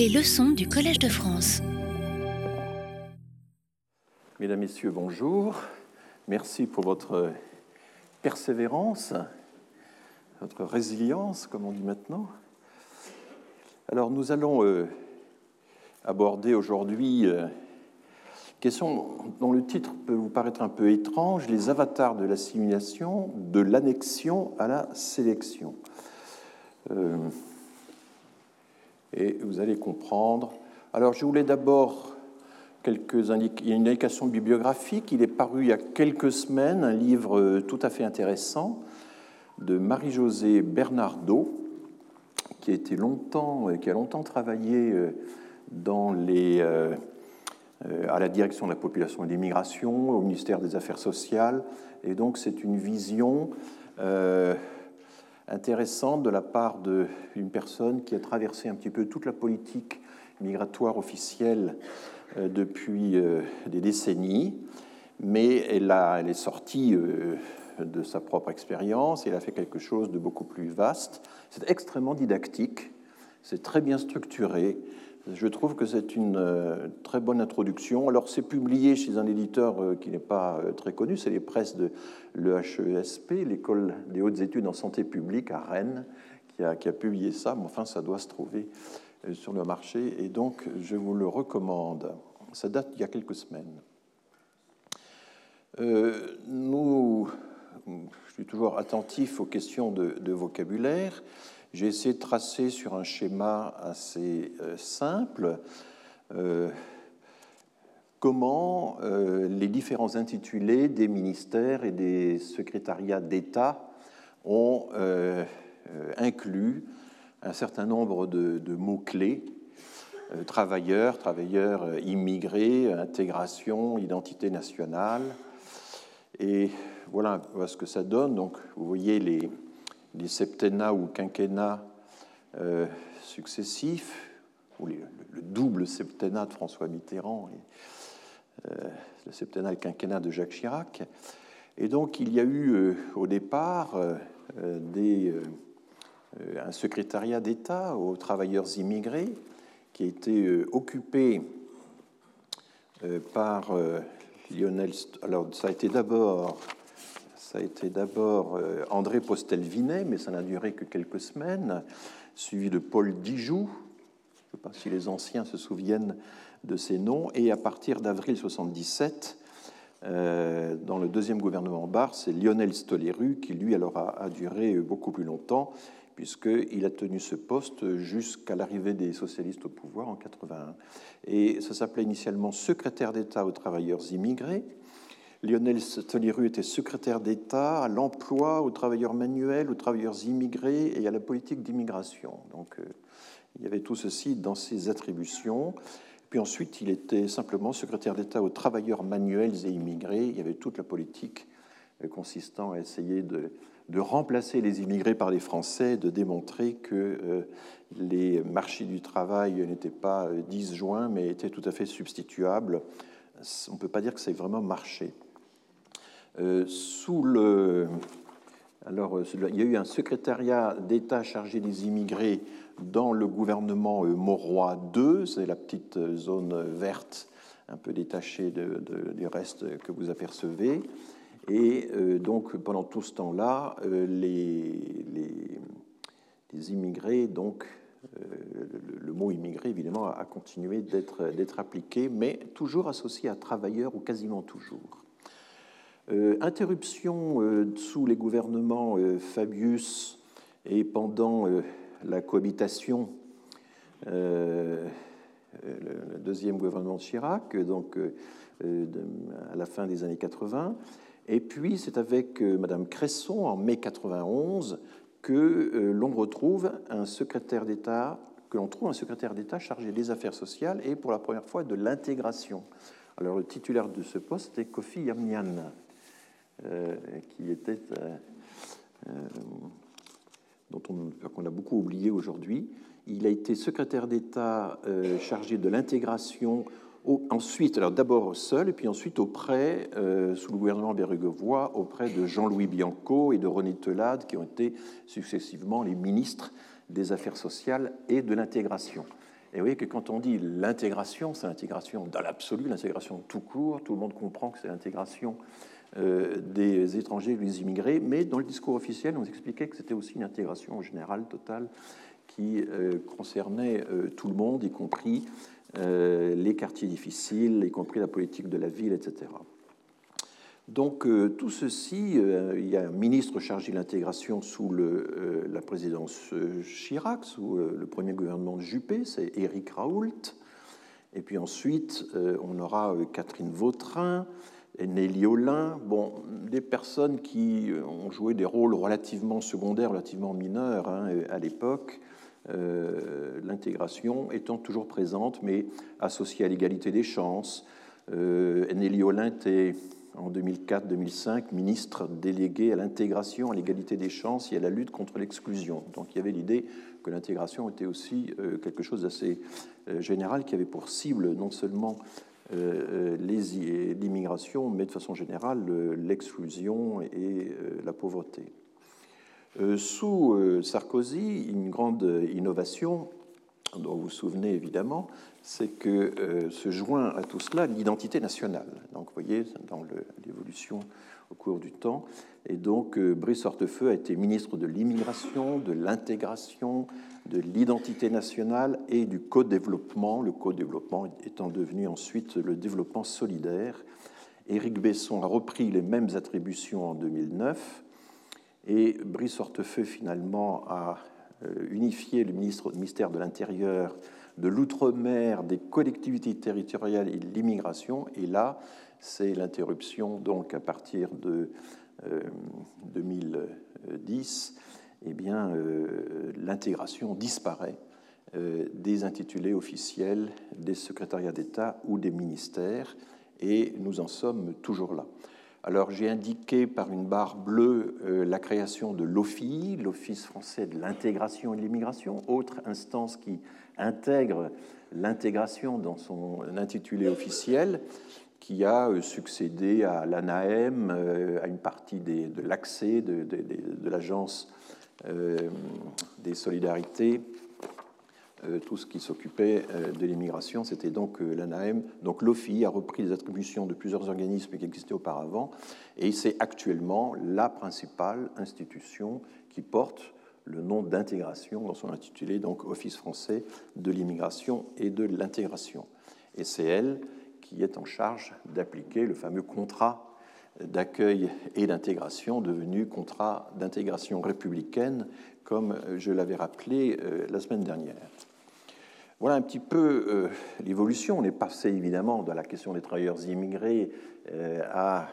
Les leçons du Collège de France. Mesdames, Messieurs, bonjour. Merci pour votre persévérance, votre résilience, comme on dit maintenant. Alors, nous allons euh, aborder aujourd'hui euh, question dont le titre peut vous paraître un peu étrange, les avatars de l'assimilation, de l'annexion à la sélection. Euh, et vous allez comprendre. Alors, je voulais d'abord quelques il y a une indication bibliographique. Il est paru il y a quelques semaines un livre euh, tout à fait intéressant de Marie-Josée Bernardo, qui a euh, longtemps travaillé euh, à la direction de la population et de l'immigration, au ministère des Affaires sociales. Et donc, c'est une vision intéressante de la part d'une personne qui a traversé un petit peu toute la politique migratoire officielle euh, depuis euh, des décennies, mais elle, a, elle est sortie euh, de sa propre expérience et elle a fait quelque chose de beaucoup plus vaste. C'est extrêmement didactique, c'est très bien structuré. Je trouve que c'est une très bonne introduction. Alors, c'est publié chez un éditeur qui n'est pas très connu, c'est les presses de l'EHESP, l'École des hautes études en santé publique à Rennes, qui a, publié ça, mais enfin, ça doit se trouver euh, sur le marché et donc je vous le recommande. Ça date il y a quelques semaines. Euh, nous, je suis toujours attentif aux questions de, vocabulaire. J'ai essayé de tracer sur un schéma assez euh, simple comment les différents intitulés des ministères et des secrétariats d'État ont inclus un certain nombre de, mots-clés euh, travailleurs, travailleurs euh, immigrés, intégration, identité nationale. Et voilà, ce que ça donne. Donc, vous voyez les, les septennats ou quinquennats euh, successifs, ou le, double septennat de François Mitterrand, et, le septennat et quinquennat de Jacques Chirac. Et donc, il y a eu au départ euh, un secrétariat d'État aux travailleurs immigrés qui a été euh, occupé euh, par Lionel. Alors, ça a été d'abord. Ça a été d'abord André Postel-Vinet, mais ça n'a duré que quelques semaines, suivi de Paul Dijoux. Je ne sais pas si les anciens se souviennent de ces noms. Et à partir d'avril 77, dans le deuxième gouvernement Barre, c'est Lionel Stoléru qui, lui, alors a, a duré beaucoup plus longtemps puisqu'il a tenu ce poste jusqu'à l'arrivée des socialistes au pouvoir en 81. Et ça s'appelait initialement secrétaire d'État aux travailleurs immigrés. Lionel Stoliru était secrétaire d'État à l'emploi, aux travailleurs manuels, aux travailleurs immigrés et à la politique d'immigration. Donc euh, il y avait tout ceci dans ses attributions. Puis ensuite, il était simplement secrétaire d'État aux travailleurs manuels et immigrés. Il y avait toute la politique euh, consistant à essayer de remplacer les immigrés par les Français, de démontrer que euh, les marchés du travail n'étaient pas disjoints, mais étaient tout à fait substituables. On ne peut pas dire que c'est vraiment marché. Euh, alors, il y a eu un secrétariat d'État chargé des immigrés dans le gouvernement Mauroy II, c'est la petite zone verte un peu détachée du reste que vous apercevez. Et euh, donc, pendant tout ce temps-là, euh, les, immigrés, donc, euh, le, mot immigré, évidemment, a, continué d'être appliqué, mais toujours associé à travailleurs, ou quasiment toujours. Interruption sous les gouvernements Fabius et pendant la cohabitation, le deuxième gouvernement de Chirac, donc à la fin des années 80, et puis, c'est avec euh, Madame Cresson, en mai 91, que euh, l'on retrouve un secrétaire d'État, que l'on trouve un secrétaire d'État chargé des affaires sociales et pour la première fois de l'intégration. Alors, le titulaire de ce poste est Kofi Yamnian, euh, qui était dont on, a beaucoup oublié aujourd'hui. Il a été secrétaire d'État chargé de l'intégration ensuite, alors d'abord seul, et puis ensuite auprès, euh, sous le gouvernement Bérégovoy, auprès de Jean-Louis Bianco et de René Telade, qui ont été successivement les ministres des Affaires sociales et de l'intégration. Et vous voyez que quand on dit l'intégration, c'est l'intégration dans l'absolu, l'intégration tout court, tout le monde comprend que c'est l'intégration euh, des étrangers, des immigrés, mais dans le discours officiel, on expliquait que c'était aussi une intégration générale, totale, qui euh, concernait euh, tout le monde, y compris les quartiers difficiles, y compris la politique de la ville, etc. Donc tout ceci, il y a un ministre chargé de l'intégration sous la présidence Chirac, sous le premier gouvernement de Juppé, c'est Éric Raoult. Et puis ensuite, on aura Catherine Vautrin, Nelly Olin, bon, des personnes qui ont joué des rôles relativement secondaires, relativement mineurs hein, à l'époque, euh, l'intégration étant toujours présente, mais associée à l'égalité des chances. Euh, Nelly Olin était en 2004-2005 ministre délégué à l'intégration, à l'égalité des chances et à la lutte contre l'exclusion. Donc il y avait l'idée que l'intégration était aussi euh, quelque chose d'assez général qui avait pour cible non seulement euh, euh, l'immigration, mais de façon générale l'exclusion et euh, la pauvreté. Sous Sarkozy, une grande innovation, dont vous vous souvenez évidemment, c'est que se joint à tout cela l'identité nationale. Donc voyez, dans l'évolution au cours du temps. Et donc Brice Hortefeux a été ministre de l'immigration, de l'intégration, de l'identité nationale et du co-développement, le co-développement étant devenu ensuite le développement solidaire. Éric Besson a repris les mêmes attributions en 2009 et Brice Hortefeux finalement a euh, unifié le ministère de l'Intérieur, de l'Outre-mer, des collectivités territoriales et de l'immigration. Et là, c'est l'interruption, donc à partir de 2010 eh bien, euh, l'intégration disparaît euh, des intitulés officiels des secrétariats d'État ou des ministères, et nous en sommes toujours là. Alors j'ai indiqué par une barre bleue euh, la création de l'OFI, l'Office français de l'intégration et de l'immigration, autre instance qui intègre l'intégration dans son intitulé officiel, qui a succédé à l'ANAM, à une partie de l'accès de, de l'agence euh, des solidarités, euh, tout ce qui s'occupait euh, de l'immigration, c'était donc l'ANAM. Donc l'OFI a repris les attributions de plusieurs organismes qui existaient auparavant, et c'est actuellement la principale institution qui porte le nom d'intégration dans son intitulé, donc Office français de l'immigration et de l'intégration. Et c'est elle qui est en charge d'appliquer le fameux contrat d'accueil et d'intégration devenu contrat d'intégration républicaine, comme je l'avais rappelé euh, la semaine dernière. Voilà un petit peu euh, l'évolution. On est passé évidemment de la question des travailleurs immigrés euh, à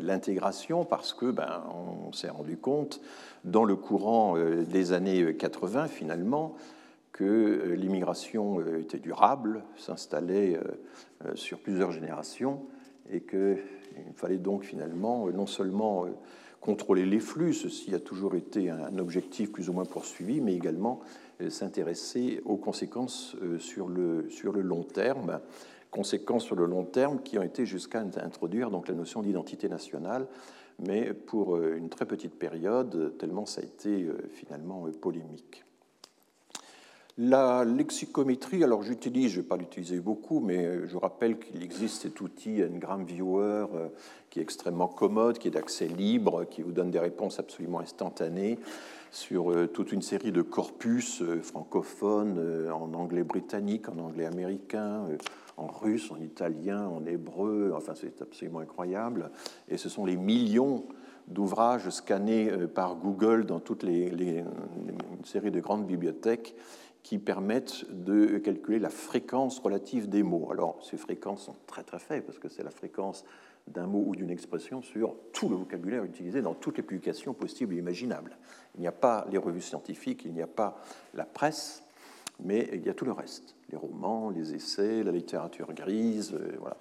l'intégration parce que ben, on s'est rendu compte dans le courant des années 80 finalement que l'immigration était durable, s'installait sur plusieurs générations et que il fallait donc finalement euh, non seulement euh, contrôler les flux, ceci a toujours été un objectif plus ou moins poursuivi, mais également euh, s'intéresser aux conséquences sur le, sur le long terme, conséquences sur le long terme qui ont été jusqu'à introduire donc la notion d'identité nationale, mais pour une très petite période, tellement ça a été finalement polémique. La lexicométrie, alors j'utilise, je ne vais pas l'utiliser beaucoup, mais je rappelle qu'il existe cet outil Ngram Viewer euh, qui est extrêmement commode, qui est d'accès libre, qui vous donne des réponses absolument instantanées sur euh, toute une série de corpus euh, francophones en anglais britannique, en anglais américain, en russe, en italien, en hébreu, enfin c'est absolument incroyable. Et ce sont les millions d'ouvrages scannés par Google dans toute les, une série de grandes bibliothèques qui permettent de calculer la fréquence relative des mots. Alors, ces fréquences sont très très faibles parce que c'est la fréquence d'un mot ou d'une expression sur tout le vocabulaire utilisé dans toutes les publications possibles et imaginables. Il n'y a pas les revues scientifiques, il n'y a pas la presse, mais il y a tout le reste les romans, les essais, la littérature grise, euh, voilà.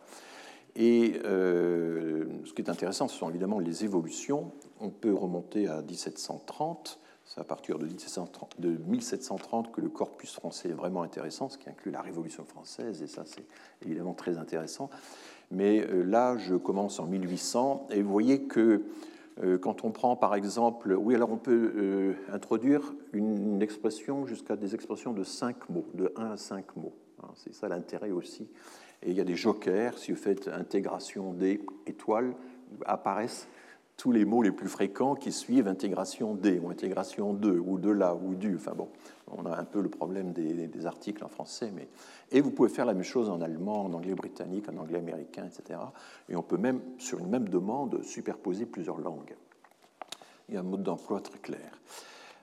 Et euh, ce qui est intéressant, ce sont évidemment les évolutions. On peut remonter à 1730 c'est à partir de 1730 que le corpus français est vraiment intéressant, ce qui inclut la Révolution française, et ça c'est évidemment très intéressant. Mais euh, là, je commence en 1800, et vous voyez que quand on prend par exemple, oui, alors on peut introduire une, expression jusqu'à des expressions de 5 mots, de 1 à 5 mots. Hein, c'est ça l'intérêt aussi. Et il y a des jokers, si vous faites intégration des étoiles, apparaissent tous les mots les plus fréquents qui suivent intégration des ou intégration de ou de là ou du. Enfin bon, on a un peu le problème des, articles en français, mais et vous pouvez faire la même chose en allemand, en anglais britannique, en anglais américain, etc. Et on peut même sur une même demande superposer plusieurs langues. Il y a un mode d'emploi très clair.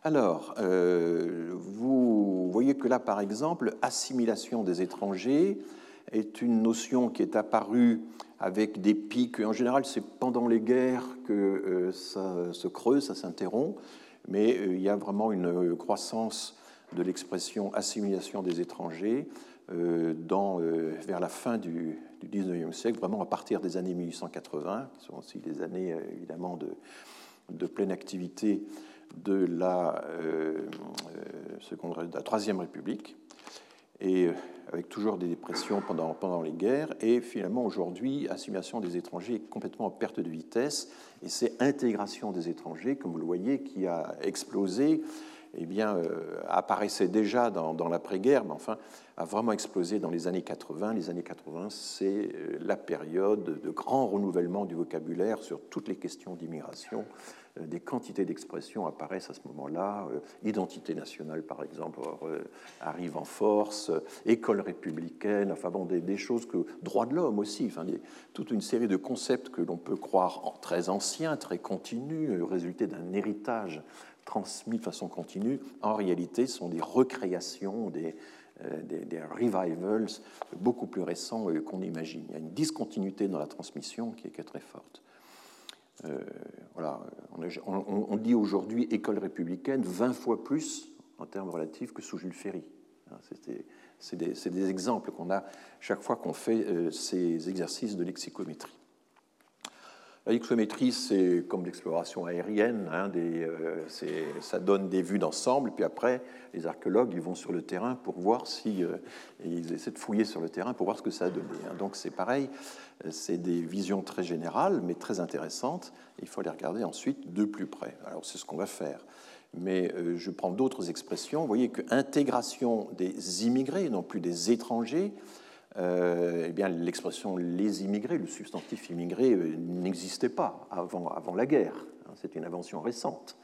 Alors, euh, vous voyez que là, par exemple, assimilation des étrangers est une notion qui est apparue avec des pics. En général, c'est pendant les guerres que euh, ça se creuse, ça s'interrompt, mais euh, il y a vraiment une croissance de l'expression assimilation des étrangers dans, vers la fin du, du 19e siècle, vraiment à partir des années 1880, qui sont aussi des années évidemment de, pleine activité euh, euh de la Troisième République, et euh, avec toujours des dépressions pendant, pendant les guerres. Et finalement, aujourd'hui, assimilation des étrangers est complètement en perte de vitesse, et c'est intégration des étrangers, comme vous le voyez, qui a explosé eh bien, euh, apparaissait déjà dans, dans l'après-guerre, mais enfin a vraiment explosé dans les années 80. Les années 80, c'est la période de grand renouvellement du vocabulaire sur toutes les questions d'immigration, euh, des quantités d'expressions apparaissent à ce moment-là. Euh, identité nationale, par exemple, euh, arrive en force, école républicaine, enfin bon, des, choses que. droits de l'homme aussi, enfin, toute une série de concepts que l'on peut croire très anciens, très continus, résultés d'un héritage transmis de façon continue, en réalité sont des recréations, des, revivals beaucoup plus récents qu'on imagine. Il y a une discontinuité dans la transmission qui est très forte. Euh, voilà, on, dit aujourd'hui école républicaine 20 fois plus en termes relatifs que sous Jules Ferry. Hein, c'est des, exemples qu'on a chaque fois qu'on fait euh, ces exercices de lexicométrie. La lexométrie, c'est comme l'exploration aérienne, hein, euh, ça donne des vues d'ensemble, puis après, les archéologues ils vont sur le terrain pour voir si. Euh, ils essaient de fouiller sur le terrain pour voir ce que ça a donné. Hein. Donc c'est pareil, c'est des visions très générales, mais très intéressantes. Il faut les regarder ensuite de plus près. Alors c'est ce qu'on va faire. Mais euh, je prends d'autres expressions. Vous voyez que intégration des immigrés, non plus des étrangers, euh, eh bien, l'expression les immigrés, le substantif immigré, euh, n'existait pas avant, avant la guerre. Hein, c'est une invention récente.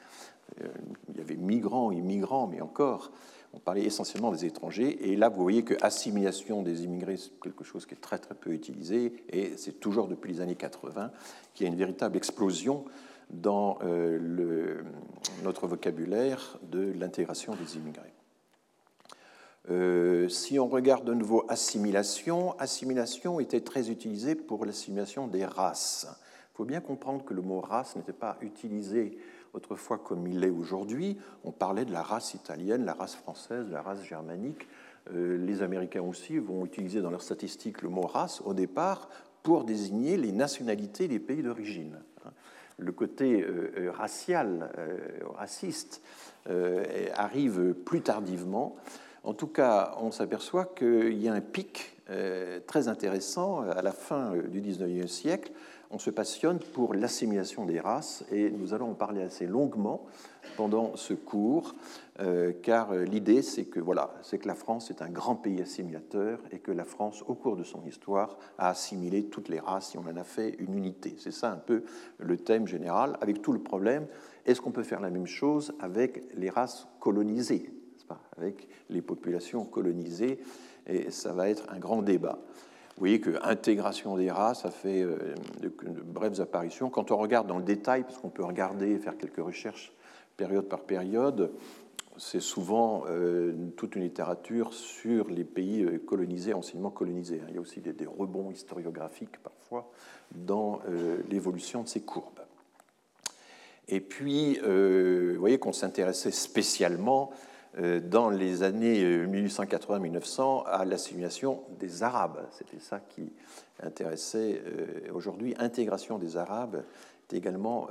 Euh, il y avait migrants, immigrants, mais encore, on parlait essentiellement des étrangers. Et là, vous voyez que assimilation des immigrés, c'est quelque chose qui est très très peu utilisé, et c'est toujours depuis les années 80 qu'il y a une véritable explosion dans le, notre vocabulaire de l'intégration des immigrés. Euh, si on regarde de nouveau assimilation, assimilation était très utilisée pour l'assimilation des races. Il faut bien comprendre que le mot race n'était pas utilisé autrefois comme il l'est aujourd'hui. On parlait de la race italienne, la race française, la race germanique. Euh, les Américains aussi vont utiliser dans leurs statistiques le mot race au départ pour désigner les nationalités des pays d'origine. Le côté euh, racial, raciste, arrive plus tardivement. En tout cas, on s'aperçoit qu'il y a un pic euh, très intéressant à la fin euh, du XIXe siècle. On se passionne pour l'assimilation des races et nous allons en parler assez longuement pendant ce cours, euh, car l'idée c'est que voilà, c'est que la France est un grand pays assimilateur et que la France, au cours de son histoire, a assimilé toutes les races et on en a fait une unité. C'est ça un peu le thème général, avec tout le problème. Est-ce qu'on peut faire la même chose avec les races colonisées? Avec les populations colonisées, et ça va être un grand débat. Vous voyez que intégration des races, ça fait euh, de, brèves apparitions. Quand on regarde dans le détail, parce qu'on peut regarder et faire quelques recherches période par période, c'est souvent euh, toute une littérature sur les pays euh, colonisés, anciennement colonisés. Il y a aussi des, rebonds historiographiques parfois dans l'évolution de ces courbes. Et puis, vous voyez qu'on s'intéressait spécialement dans les années 1880-1900 euh, à l'assimilation des Arabes. C'était ça qui intéressait euh, aujourd'hui, intégration des Arabes également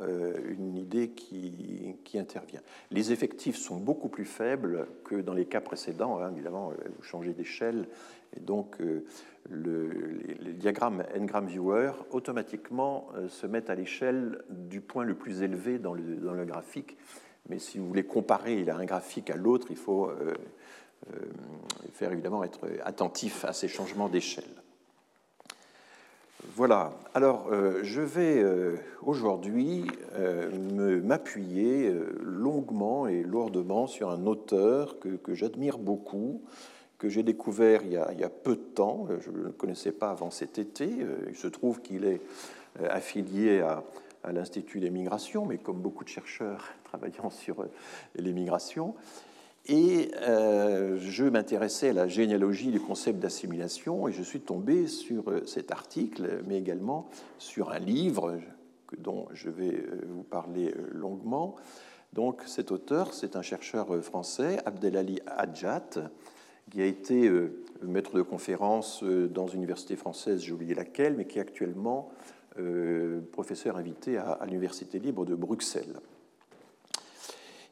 une idée qui, intervient. Les effectifs sont beaucoup plus faibles que dans les cas précédents. Hein, évidemment, vous changez d'échelle et donc le, les, diagrammes Ngram Viewer automatiquement se mettent à l'échelle du point le plus élevé dans le, dans le graphique. Mais si vous voulez comparer un graphique à l'autre, il faut euh, faire évidemment être attentif à ces changements d'échelle. Voilà, alors euh, je vais euh, aujourd'hui m'appuyer longuement et lourdement sur un auteur que, j'admire beaucoup, que j'ai découvert il y, a, peu de temps, je ne le connaissais pas avant cet été, il se trouve qu'il est affilié à, à l'Institut des migrations, mais comme beaucoup de chercheurs travaillant sur les migrations, et euh, je m'intéressais à la généalogie du concept d'assimilation et je suis tombé sur euh, cet article, mais également sur un livre dont je vais euh, vous parler longuement. Donc cet auteur, c'est un chercheur français, Abdelali Hadjat, qui a été maître de conférence dans une université française, j'ai oublié laquelle, mais qui actuellement professeur invité à l'Université libre de Bruxelles.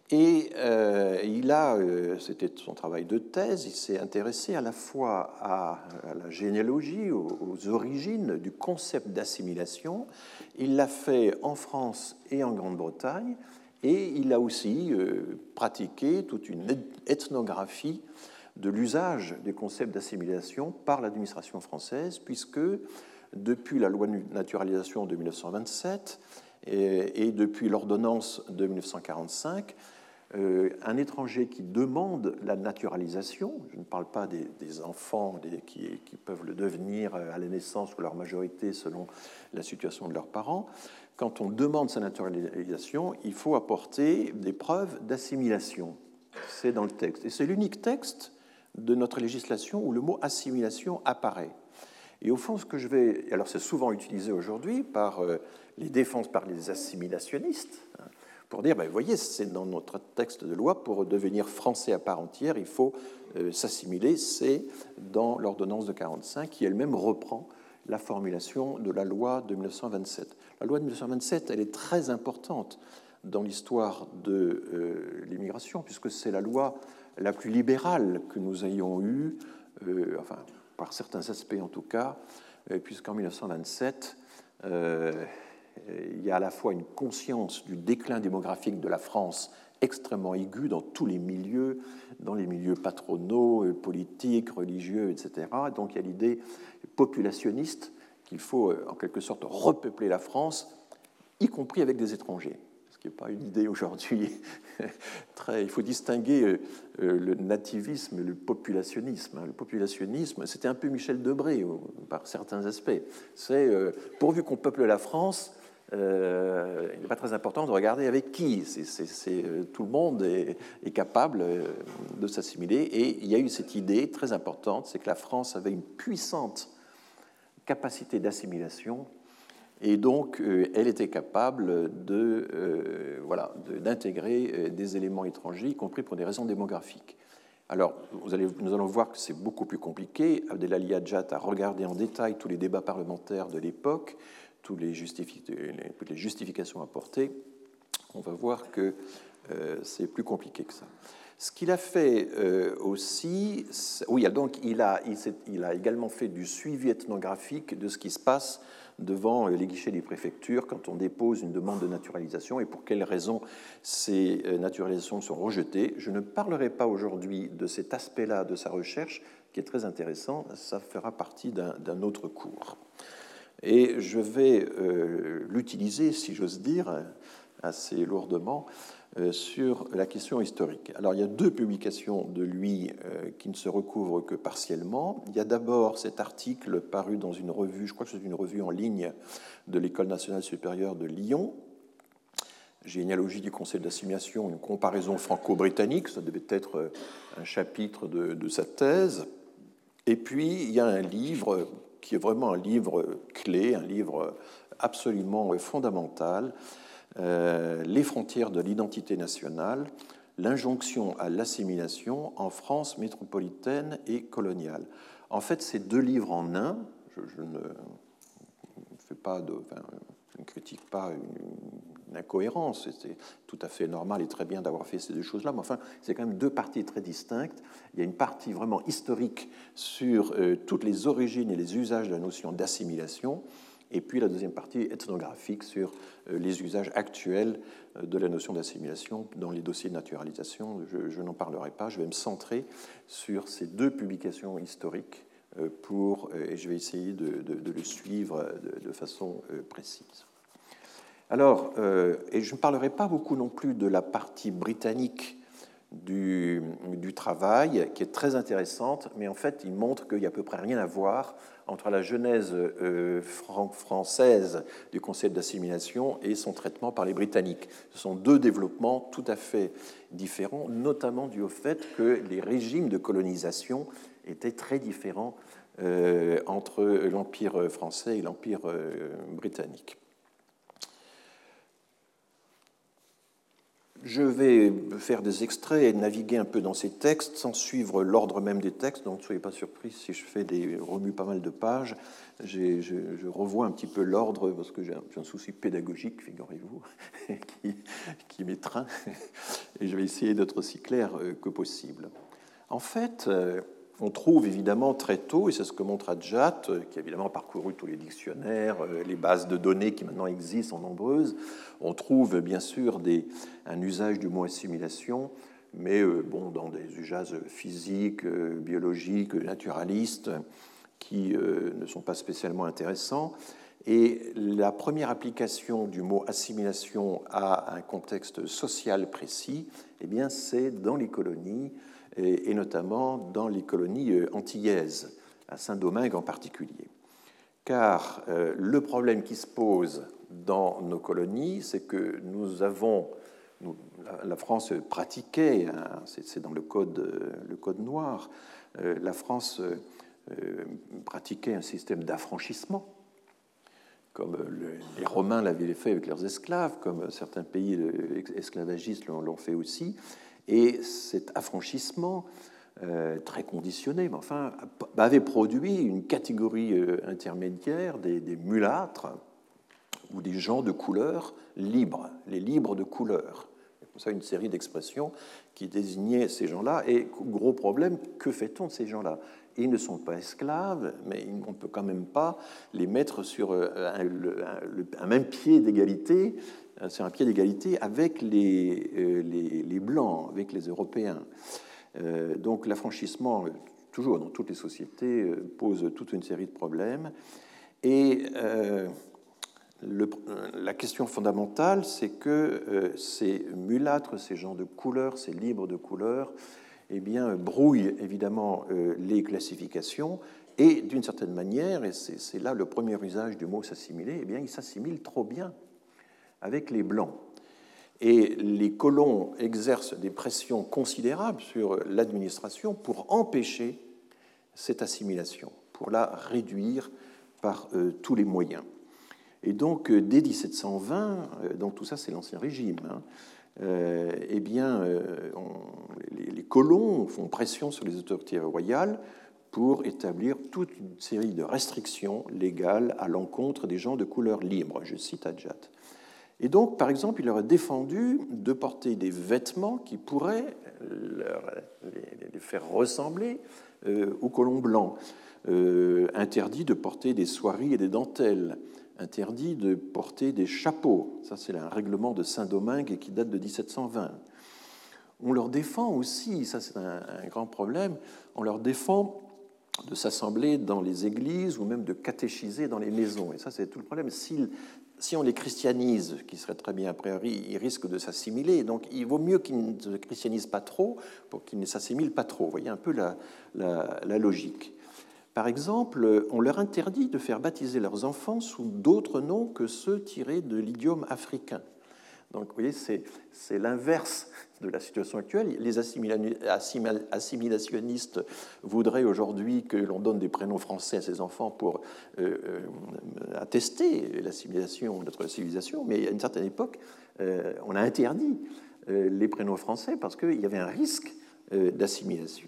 Et euh, il a, euh, c'était son travail de thèse, il s'est intéressé à la fois à, la généalogie, aux, origines du concept d'assimilation. Il l'a fait en France et en Grande-Bretagne, et il a aussi euh, pratiqué toute une ethnographie de l'usage des concepts d'assimilation par l'administration française, puisque depuis la loi de naturalisation de 1927 et, depuis l'ordonnance de 1945, euh, un étranger qui demande la naturalisation, je ne parle pas des, enfants qui, peuvent le devenir à la naissance ou leur majorité selon la situation de leurs parents, quand on demande sa naturalisation, il faut apporter des preuves d'assimilation. C'est dans le texte. Et c'est l'unique texte de notre législation où le mot assimilation apparaît. Et au fond, ce que je vais. Alors, c'est souvent utilisé aujourd'hui par euh, les défenses, par les assimilationnistes, hein, pour dire, ben, voyez, c'est dans notre texte de loi, pour devenir français à part entière, il faut euh, s'assimiler, c'est dans l'ordonnance de 45 qui elle-même reprend la formulation de la loi de 1927. La loi de 1927, elle est très importante dans l'histoire de euh, l'immigration, puisque c'est la loi la plus libérale que nous ayons eue, enfin, par certains aspects en tout cas, puisqu'en 1927, il y a à la fois une conscience du déclin démographique de la France extrêmement aiguë dans tous les milieux, dans les milieux patronaux, euh, politiques, religieux, etc. Donc il y a l'idée populationniste qu'il faut euh, en quelque sorte repeupler la France, y compris avec des étrangers. Ce qui n'est pas une idée aujourd'hui. Il faut distinguer euh, le nativisme et le populationnisme. Le populationnisme, c'était un peu Michel Debré par certains aspects. C'est pourvu qu'on peuple la France, euh, il n'est pas très important de regarder avec qui. Euh, tout le monde est, capable euh, de s'assimiler. Et il y a eu cette idée très importante, c'est que la France avait une puissante capacité d'assimilation. Et donc, elle était capable de, voilà, d'intégrer des éléments étrangers, y compris pour des raisons démographiques. Alors, nous allons voir que c'est beaucoup plus compliqué. Abdelali Hadjat a regardé en détail tous les débats parlementaires de l'époque toutes les, justifications apportées, on va voir que euh, c'est plus compliqué que ça. Ce qu'il a fait euh, aussi, oui, donc il, a également fait du suivi ethnographique de ce qui se passe devant euh, les guichets des préfectures quand on dépose une demande de naturalisation et pour quelles raisons ces naturalisations sont rejetées. Je ne parlerai pas aujourd'hui de cet aspect-là de sa recherche, qui est très intéressant, ça fera partie d'un autre cours. Et je vais euh, l'utiliser, si j'ose dire, assez lourdement, euh, sur la question historique. Alors il y a deux publications de lui euh, qui ne se recouvrent que partiellement. Il y a d'abord cet article paru dans une revue, je crois que c'est une revue en ligne de l'École nationale supérieure de Lyon, Généalogie du Conseil d'assimilation, une comparaison franco-britannique, ça devait être un chapitre de, de sa thèse. Et puis il y a un livre qui est vraiment un livre clé, un livre absolument fondamental, euh, Les frontières de l'identité nationale, l'injonction à l'assimilation en France métropolitaine et coloniale. En fait, c'est deux livres en un. Je, ne fais pas ne critique pas une, incohérence, c'est tout à fait normal et très bien d'avoir fait ces deux choses-là, mais enfin, c'est quand même deux parties très distinctes. Il y a une partie vraiment historique sur euh, toutes les origines et les usages de la notion d'assimilation, et puis la deuxième partie ethnographique sur euh, les usages actuels euh, de la notion d'assimilation dans les dossiers de naturalisation. Je, n'en parlerai pas, je vais me centrer sur ces deux publications historiques euh, pour, et je vais essayer de, le suivre de, façon précise. Alors, et je ne parlerai pas beaucoup non plus de la partie britannique du, du, travail, qui est très intéressante, mais en fait, il montre qu'il n'y a à peu près rien à voir entre la genèse euh, française du concept d'assimilation et son traitement par les Britanniques. Ce sont deux développements tout à fait différents, notamment dû au fait que les régimes de colonisation étaient très différents euh, entre l'Empire français et l'Empire euh, britannique. Je vais faire des extraits et naviguer un peu dans ces textes sans suivre l'ordre même des textes, donc ne soyez pas surpris si je fais des remues pas mal de pages. Je, je, revois un petit peu l'ordre parce que j'ai un, souci pédagogique, figurez-vous, qui, qui m'étreint, et je vais essayer d'être aussi clair euh, que possible. En fait, euh, on trouve évidemment très tôt, et c'est ce que montre Adjat, euh, qui a évidemment parcouru tous les dictionnaires, euh, les bases de données qui maintenant existent en nombreuses, on trouve bien sûr un usage du mot assimilation, mais euh, bon, dans des usages physiques, biologiques, naturalistes, qui ne sont pas spécialement intéressants. Et la première application du mot assimilation à un contexte social précis, eh bien, c'est dans les colonies et, notamment dans les colonies euh, antillaises, à Saint-Domingue en particulier. Car euh, le problème qui se pose dans nos colonies, c'est que nous avons, la, France pratiquait, hein, c'est dans le code, le code noir, euh, la France pratiquait un système d'affranchissement, comme les Romains l'avaient fait avec leurs esclaves, comme certains pays esclavagistes l'ont fait aussi, et cet affranchissement, euh, très conditionné, mais enfin, avait produit une catégorie euh, intermédiaire des, mulâtres ou des gens de couleur libres, les libres de couleur. Pour ça une série d'expressions qui désignaient ces gens-là. Et gros problème, que fait-on de ces gens-là? Ils ne sont pas esclaves, mais on ne peut quand même pas les mettre sur euh, un même pied d'égalité c'est un pied d'égalité avec les, euh, les, Blancs, avec les Européens. Euh, donc l'affranchissement, toujours dans toutes les sociétés, pose toute une série de problèmes. Et la question fondamentale, c'est que ces mulâtres, ces gens de couleur, ces libres de couleur, eh bien, brouillent évidemment les classifications et d'une certaine manière, et c'est là le premier usage du mot s'assimiler, eh bien, ils s'assimilent trop bien avec les Blancs. Et les colons exercent des pressions considérables sur l'administration pour empêcher cette assimilation, pour la réduire par euh, tous les moyens. Et donc, euh, dès 1720, euh, donc tout ça c'est l'Ancien Régime, hein, eh bien, les, les, colons font pression sur les autorités royales pour établir toute une série de restrictions légales à l'encontre des gens de couleur libre. Je cite Adjat. Et donc, par exemple, il leur a défendu de porter des vêtements qui pourraient les, faire ressembler euh, aux colons blancs. Euh, interdit de porter des soieries et des dentelles. Interdit de porter des chapeaux. Ça, c'est un règlement de Saint-Domingue qui date de 1720. On leur défend aussi, ça c'est un, un grand problème, on leur défend de s'assembler dans les églises ou même de catéchiser dans les maisons. Et ça, c'est tout le problème. S'ils si on les christianise, qui serait très bien a priori, ils risquent de s'assimiler. Donc il vaut mieux qu'ils ne se christianisent pas trop pour qu'ils ne s'assimilent pas trop. Vous voyez un peu la, la, logique. Par exemple, on leur interdit de faire baptiser leurs enfants sous d'autres noms que ceux tirés de l'idiome africain. Donc, vous voyez, c'est l'inverse de la situation actuelle. Les assimilationnistes voudraient aujourd'hui que l'on donne des prénoms français à ses enfants pour euh, euh, attester l'assimilation de notre civilisation, mais à une certaine époque, euh, on a interdit les prénoms français parce qu'il y avait un risque d'assimilation.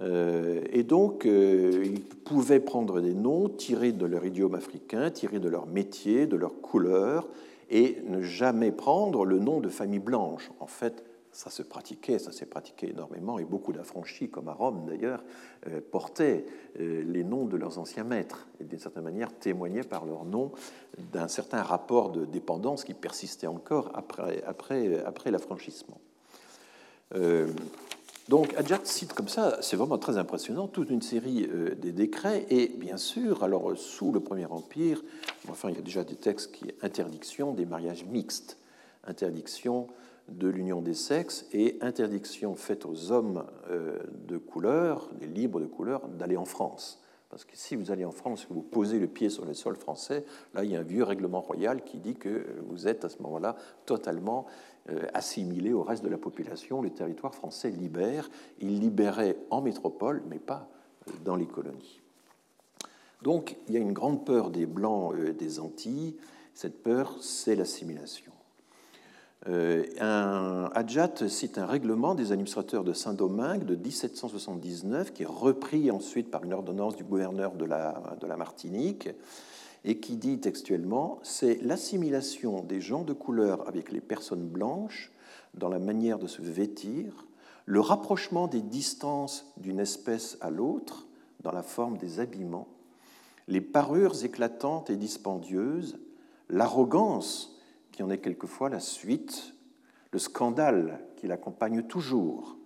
et donc, ils pouvaient prendre des noms tirés de leur idiome africain, tirés de leur métier, de leur couleur, et ne jamais prendre le nom de famille blanche. En fait, ça se pratiquait, ça s'est pratiqué énormément, et beaucoup d'affranchis, comme à Rome d'ailleurs, euh, portaient euh, les noms de leurs anciens maîtres, et d'une certaine manière témoignaient par leur nom d'un certain rapport de dépendance qui persistait encore après, l'affranchissement. Euh, donc Adjat cite comme ça, c'est vraiment très impressionnant, toute une série des décrets, et bien sûr, alors sous le Premier Empire, enfin il y a déjà des textes qui interdiction des mariages mixtes, interdiction de l'union des sexes et interdiction faite aux hommes euh, de couleur, les libres de couleur, d'aller en France. Parce que si vous allez en France, que vous posez le pied sur le sol français, là, il y a un vieux règlement royal qui dit que vous êtes à ce moment-là totalement euh, assimilé au reste de la population. Le territoire français libère. Il libérait en métropole, mais pas euh, dans les colonies. Donc, il y a une grande peur des Blancs des Antilles. Cette peur, c'est l'assimilation. Euh, un, Adjat cite un règlement des administrateurs de Saint-Domingue de 1779 qui est repris ensuite par une ordonnance du gouverneur de la, de la Martinique et qui dit textuellement c'est l'assimilation des gens de couleur avec les personnes blanches dans la manière de se vêtir, le rapprochement des distances d'une espèce à l'autre dans la forme des habillements, les parures éclatantes et dispendieuses, l'arrogance qui en est quelquefois la suite, le scandale qui l'accompagne toujours,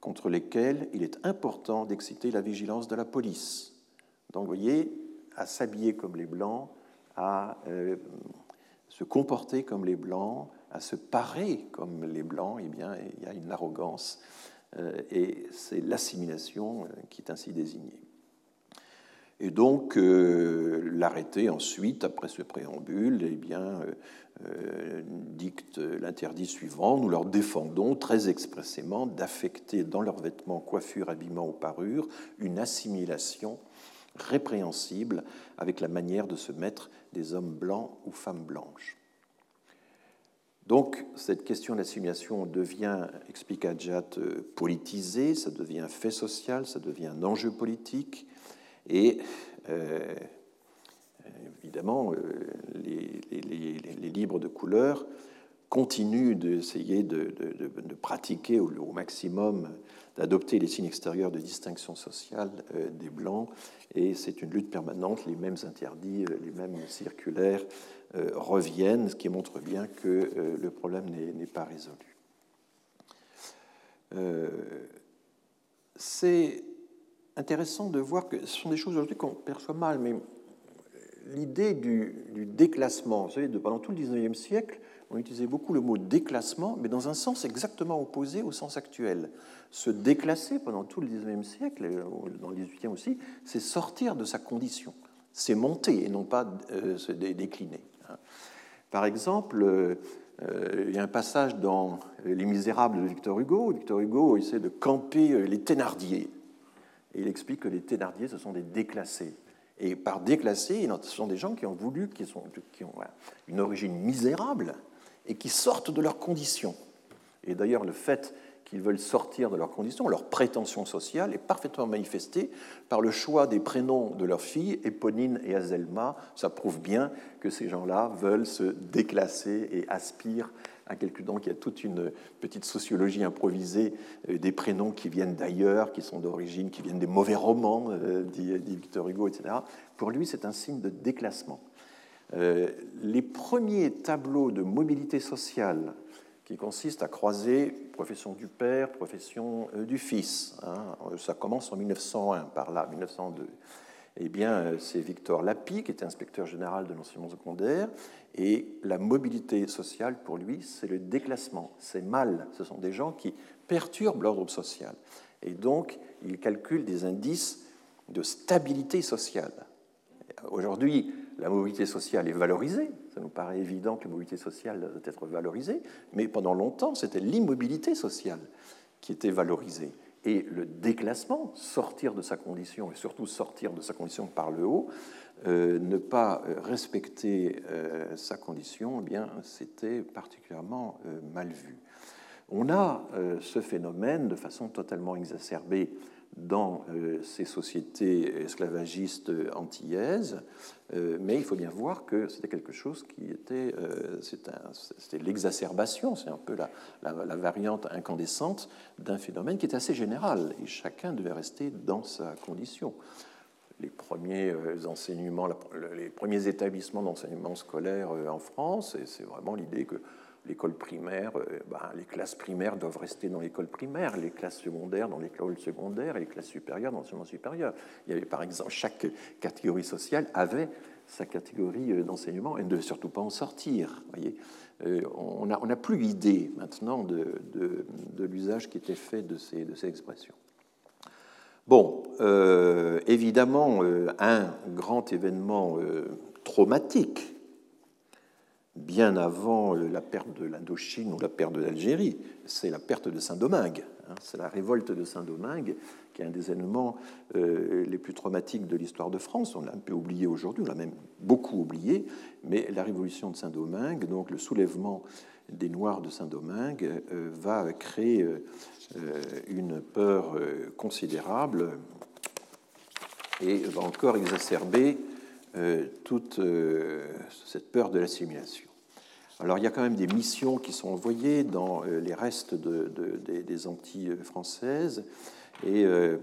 contre lesquels il est important d'exciter la vigilance de la police. Donc, voyez, à s'habiller comme les Blancs, à euh, se comporter comme les Blancs, à se parer comme les Blancs, eh bien, il y a une arrogance, euh, et c'est l'assimilation euh, qui est ainsi désignée. Et donc, l'arrêté ensuite, après ce préambule, eh bien, euh, dicte l'interdit suivant Nous leur défendons très expressément d'affecter dans leurs vêtements, coiffures, habillements ou parures une assimilation répréhensible avec la manière de se mettre des hommes blancs ou femmes blanches. Donc, cette question de l'assimilation devient, explique Adjat, euh, politisée, ça devient un fait social, ça devient un enjeu politique, et euh, évidemment, euh, les, libres de couleur continuent d'essayer de, pratiquer au, maximum, d'adopter les signes extérieurs de distinction sociale euh, des Blancs, et c'est une lutte permanente, les mêmes interdits, les mêmes circulaires reviennent, ce qui montre bien que le problème n'est pas résolu. c'est intéressant de voir que ce sont des choses aujourd'hui qu'on perçoit mal, mais l'idée du, déclassement. Vous savez, pendant tout le XIXe siècle, on utilisait beaucoup le mot déclassement, mais dans un sens exactement opposé au sens actuel. Se déclasser pendant tout le XIXe siècle, dans le XVIIIe aussi, c'est sortir de sa condition. C'est monter et non pas euh, se décliner. Hein. Par exemple, euh, il y a un passage dans Les Misérables de Victor Hugo. Victor Hugo essaie de camper euh, les Thénardier. Et il explique que les Thénardier, ce sont des déclassés. Et par déclassés, ce sont des gens qui ont voulu, qui, ont une origine misérable et qui sortent de leurs conditions. Et d'ailleurs, le fait qu'ils veulent sortir de leurs conditions, leur prétention sociale est parfaitement manifestée par le choix des prénoms de leurs filles, Éponine et Azelma. Ça prouve bien que ces gens-là veulent se déclasser et aspirent à quelque donc il y a toute une petite sociologie improvisée euh, des prénoms qui viennent d'ailleurs, qui sont d'origine, qui viennent des mauvais romans, euh, dit, Victor Hugo, etc. Pour lui, c'est un signe de déclassement. Euh, les premiers tableaux de mobilité sociale qui consistent à croiser profession du père, profession du fils. Hein, ça commence en 1901, par là, 1902 eh bien, euh, c'est Victor Lapie, qui était inspecteur général de l'enseignement secondaire, et la mobilité sociale, pour lui, c'est le déclassement, c'est mal, ce sont des gens qui perturbent l'ordre social. Et donc, il calcule des indices de stabilité sociale. Aujourd'hui, la mobilité sociale est valorisée, ça nous paraît évident que la mobilité sociale doit être valorisée, mais pendant longtemps, c'était l'immobilité sociale qui était valorisée et le déclassement, sortir de sa condition, et surtout sortir de sa condition par le haut, euh, ne pas euh, respecter euh, sa condition, eh bien, c'était particulièrement mal vu. On a ce phénomène de façon totalement exacerbée dans ces sociétés esclavagistes antillaises, mais il faut bien voir que c'était quelque chose qui était, c'était l'exacerbation, c'est un peu la, la, variante incandescente d'un phénomène qui est assez général, et chacun devait rester dans sa condition. Les premiers enseignements, les premiers établissements d'enseignement scolaire en France, et c'est vraiment l'idée que l'école primaire, euh, ben, les classes primaires doivent rester dans l'école primaire, les classes secondaires dans l'école secondaire et les classes supérieures dans l'enseignement supérieur. Il y avait par exemple, chaque catégorie sociale avait sa catégorie euh, d'enseignement et ne devait surtout pas en sortir. Voyez euh, on n'a plus l'idée maintenant de, l'usage qui était fait de ces expressions. Bon, évidemment, un grand événement traumatique bien avant la perte de l'Indochine ou la perte de l'Algérie. C'est la perte de Saint-Domingue. Hein. C'est la révolte de Saint-Domingue qui est un des événements euh, les plus traumatiques de l'histoire de France. On l'a un peu oublié aujourd'hui, on l'a même beaucoup oublié, mais la révolution de Saint-Domingue, donc le soulèvement des Noirs de Saint-Domingue, euh, va créer euh, une peur considérable et va encore exacerber toute cette peur de l'assimilation. Alors il y a quand même des missions qui sont envoyées dans euh, les restes des, Antilles françaises et euh,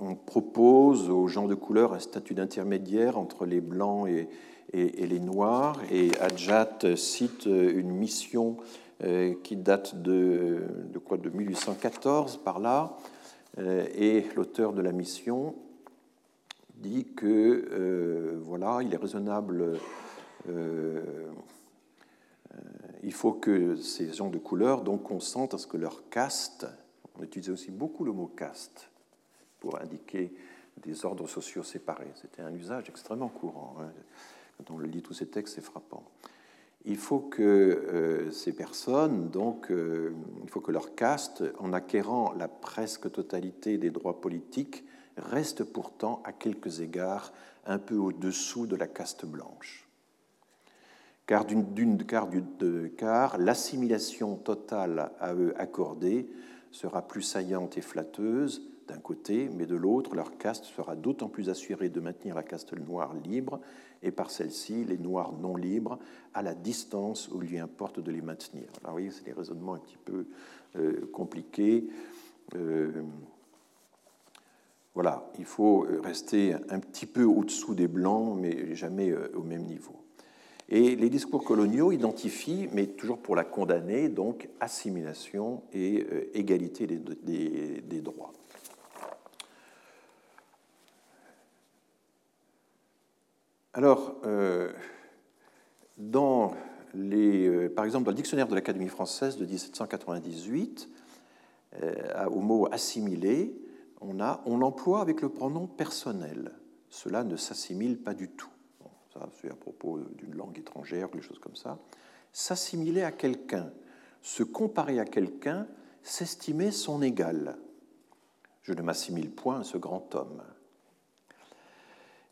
on propose aux gens de couleur un statut d'intermédiaire entre les blancs et, les noirs. Et Adjat cite une mission euh, qui date de, de, quoi, de 1814 par là. Et l'auteur de la mission dit que voilà, il est raisonnable il faut que ces gens de couleur donc consentent à ce que leur caste, on utilisait aussi beaucoup le mot caste pour indiquer des ordres sociaux séparés. C'était un usage extrêmement courant. Hein. Quand on lit tous ces textes, c'est frappant. Il faut que euh, ces personnes, donc, euh, il faut que leur caste, en acquérant la presque totalité des droits politiques, reste pourtant à quelques égards un peu au-dessous de la caste blanche car, car l'assimilation totale à eux accordée sera plus saillante et flatteuse d'un côté, mais de l'autre, leur caste sera d'autant plus assurée de maintenir la caste noire libre, et par celle-ci, les noirs non libres, à la distance où il lui importe de les maintenir. Alors, vous voyez, c'est des raisonnements un petit peu euh, compliqués. Euh, voilà, il faut rester un petit peu au-dessous des blancs, mais jamais euh, au même niveau. Et les discours coloniaux identifient, mais toujours pour la condamner, donc assimilation et euh, égalité des, droits. Alors, euh, dans les, euh, par exemple, dans le dictionnaire de l'Académie française de 1798, au mot assimilé, on, a, on emploie avec le pronom personnel. Cela ne s'assimile pas du tout c'est à propos d'une langue étrangère, quelque chose comme ça, s'assimiler à quelqu'un, se comparer à quelqu'un, s'estimer son égal. Je ne m'assimile point à ce grand homme.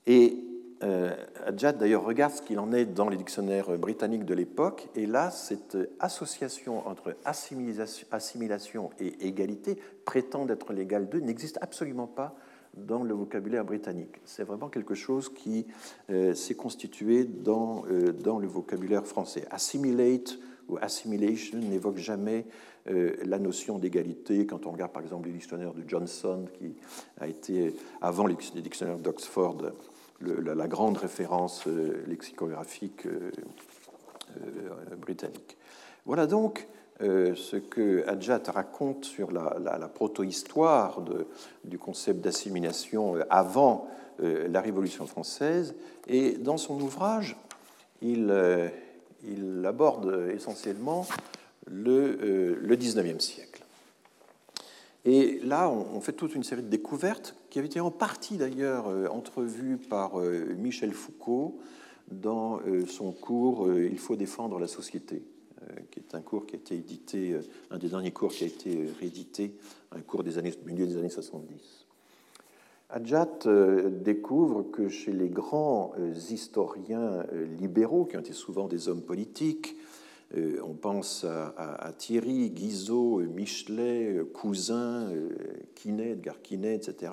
Et euh, Adjad, d'ailleurs, regarde ce qu'il en est dans les dictionnaires britanniques de l'époque, et là, cette association entre assimilation, et égalité prétend être l'égale d'eux n'existe absolument pas dans le vocabulaire britannique. C'est vraiment quelque chose qui euh, s'est constitué dans, euh, dans le vocabulaire français. Assimilate ou assimilation n'évoque jamais euh, la notion d'égalité. Quand on regarde par exemple les dictionnaires de Johnson, qui a été, avant les dictionnaires d'Oxford, la, grande référence lexicographique britannique. Voilà donc euh, ce que Adjat raconte sur la, la, proto-histoire du concept d'assimilation euh, avant euh, la Révolution française. Et dans son ouvrage, il, aborde essentiellement le, le 19e siècle. Et là, on, fait toute une série de découvertes qui avaient été en partie d'ailleurs entrevues par Michel Foucault dans son cours Il faut défendre la société qui est un cours qui a été édité, euh, un des derniers cours qui a été réédité, un cours des années, milieu des années 70. Adjat euh, découvre que chez les grands historiens libéraux, qui ont été souvent des hommes politiques, on pense à, Thierry, Guizot, Michelet, Cousin, Quinet, Edgar Quinet, etc.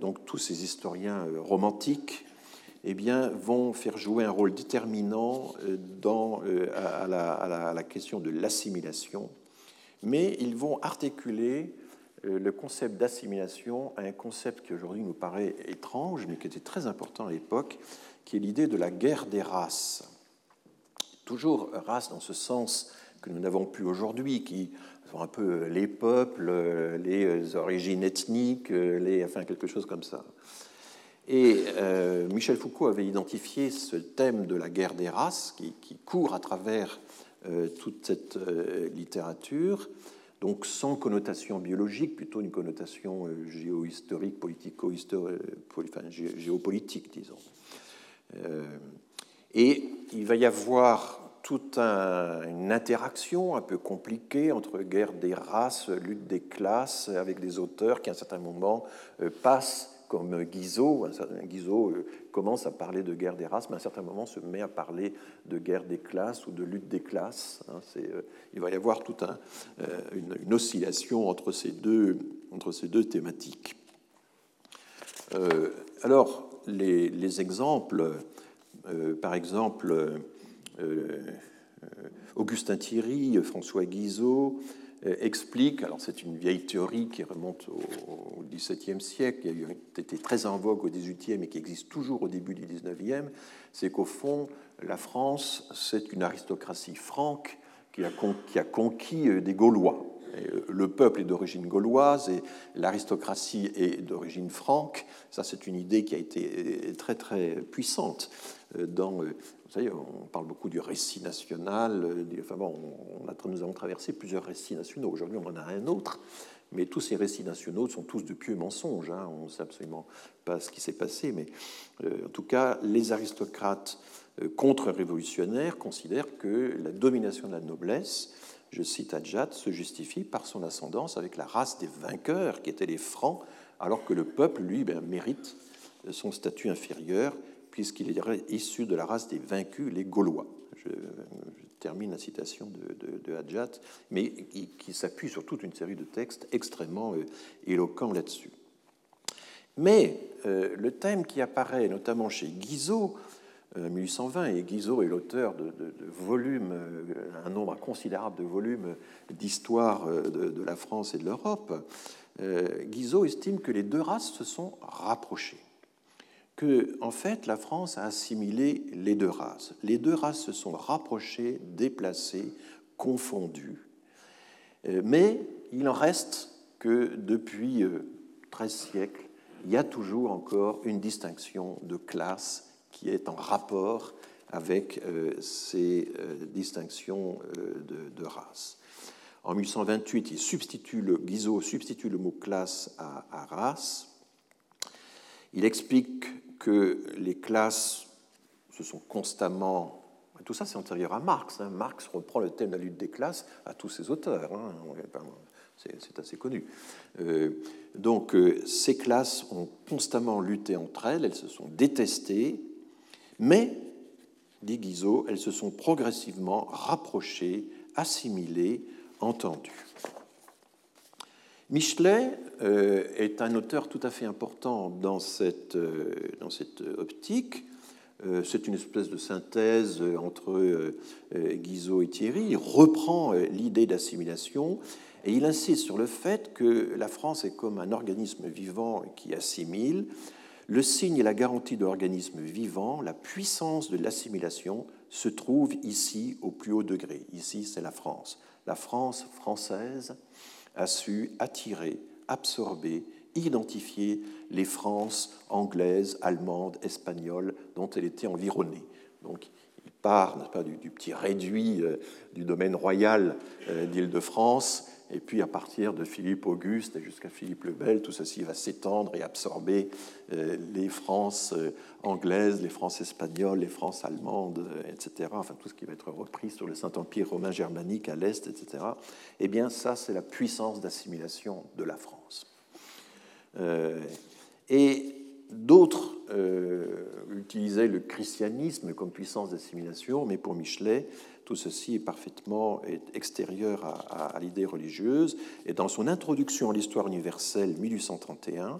donc tous ces historiens romantiques eh bien, vont faire jouer un rôle déterminant dans, à, la, à la question de l'assimilation, mais ils vont articuler euh, le concept d'assimilation à un concept qui aujourd'hui nous paraît étrange, mais qui était très important à l'époque, qui est l'idée de la guerre des races. Toujours race dans ce sens que nous n'avons plus aujourd'hui, qui sont un peu les peuples, les origines ethniques, les, enfin quelque chose comme ça. Et euh, Michel Foucault avait identifié ce thème de la guerre des races qui, court à travers euh, toute cette littérature donc sans connotation biologique, plutôt une connotation euh, géohistorique, politico euh, enfin, géopolitique, disons. Euh, et il va y avoir toute une interaction un peu compliquée entre guerre des races, lutte des classes, avec des auteurs qui, à un certain moment, passent comme Guizot. Guizot euh, commence à parler de guerre des races, mais à un certain moment se met à parler de guerre des classes ou de lutte des classes. Hein. Euh, il va y avoir toute un, euh, une, oscillation entre ces deux, thématiques. alors, les, les exemples, par exemple, Augustin Thierry, François Guizot, explique, alors c'est une vieille théorie qui remonte au XVIIe siècle, qui a été très en vogue au XVIIIe et qui existe toujours au début du XIXe, c'est qu'au fond, la France, c'est une aristocratie franque qui a, qui a conquis euh, des Gaulois. Euh, le peuple est d'origine gauloise et l'aristocratie est d'origine franque. Ça, c'est une idée qui a été très très puissante dans vous savez, on parle beaucoup du récit national. Enfin bon, on nous avons traversé plusieurs récits nationaux. Aujourd'hui, on en a un autre. Mais tous ces récits nationaux sont tous de pieux mensonges. Hein. On ne sait absolument pas ce qui s'est passé. Mais euh, en tout cas, les aristocrates euh, contre-révolutionnaires considèrent que la domination de la noblesse, je cite Adjat, se justifie par son ascendance avec la race des vainqueurs, qui étaient les francs, alors que le peuple, lui, ben, mérite son statut inférieur puisqu'il est issu de la race des vaincus, les Gaulois. Je, termine la citation de, Hadjat, mais qui, s'appuie sur toute une série de textes extrêmement euh, éloquents là-dessus. Mais euh, le thème qui apparaît notamment chez Guizot, 1820, euh, et Guizot est l'auteur de, volumes, un nombre considérable de volumes d'histoire de, la France et de l'Europe, Guizot estime que les deux races se sont rapprochées que, en fait, la France a assimilé les deux races. Les deux races se sont rapprochées, déplacées, confondues. Euh, mais il en reste que depuis 13 euh, siècles, il y a toujours encore une distinction de classe qui est en rapport avec euh, ces distinctions de, race. En 1828, il substitue Guizot substitue le mot classe à, à race. Il explique que les classes se sont constamment... Tout ça, c'est antérieur à Marx. Hein. Marx reprend le thème de la lutte des classes à tous ses auteurs. Hein. C'est assez connu. Euh, donc, euh, ces classes ont constamment lutté entre elles, elles se sont détestées, mais, dit Guizot, elles se sont progressivement rapprochées, assimilées, entendues. Michelet euh, est un auteur tout à fait important dans cette, euh, dans cette optique. Euh, c'est une espèce de synthèse entre Guizot et Thierry. Il reprend l'idée d'assimilation et il insiste sur le fait que la France est comme un organisme vivant qui assimile. Le signe et la garantie de l'organisme vivant, la puissance de l'assimilation, se trouve ici au plus haut degré. Ici, c'est la France. La France française a su attirer, absorber, identifier les Frances anglaises, allemandes, espagnoles dont elle était environnée. Donc, il part pas, du, petit réduit euh, du domaine royal euh, d'Île-de-France et puis à partir de Philippe Auguste jusqu'à Philippe le Bel, tout ceci va s'étendre et absorber euh, les Frances euh, anglaises, les Frances espagnoles, les Frances allemandes, euh, etc. Enfin, tout ce qui va être repris sur le Saint-Empire romain germanique à l'Est, etc. Eh bien, ça, c'est la puissance d'assimilation de la France. et d'autres utilisait le christianisme comme puissance d'assimilation, mais pour Michelet, tout ceci est parfaitement extérieur à, l'idée religieuse. Et dans son introduction à l'histoire universelle 1831,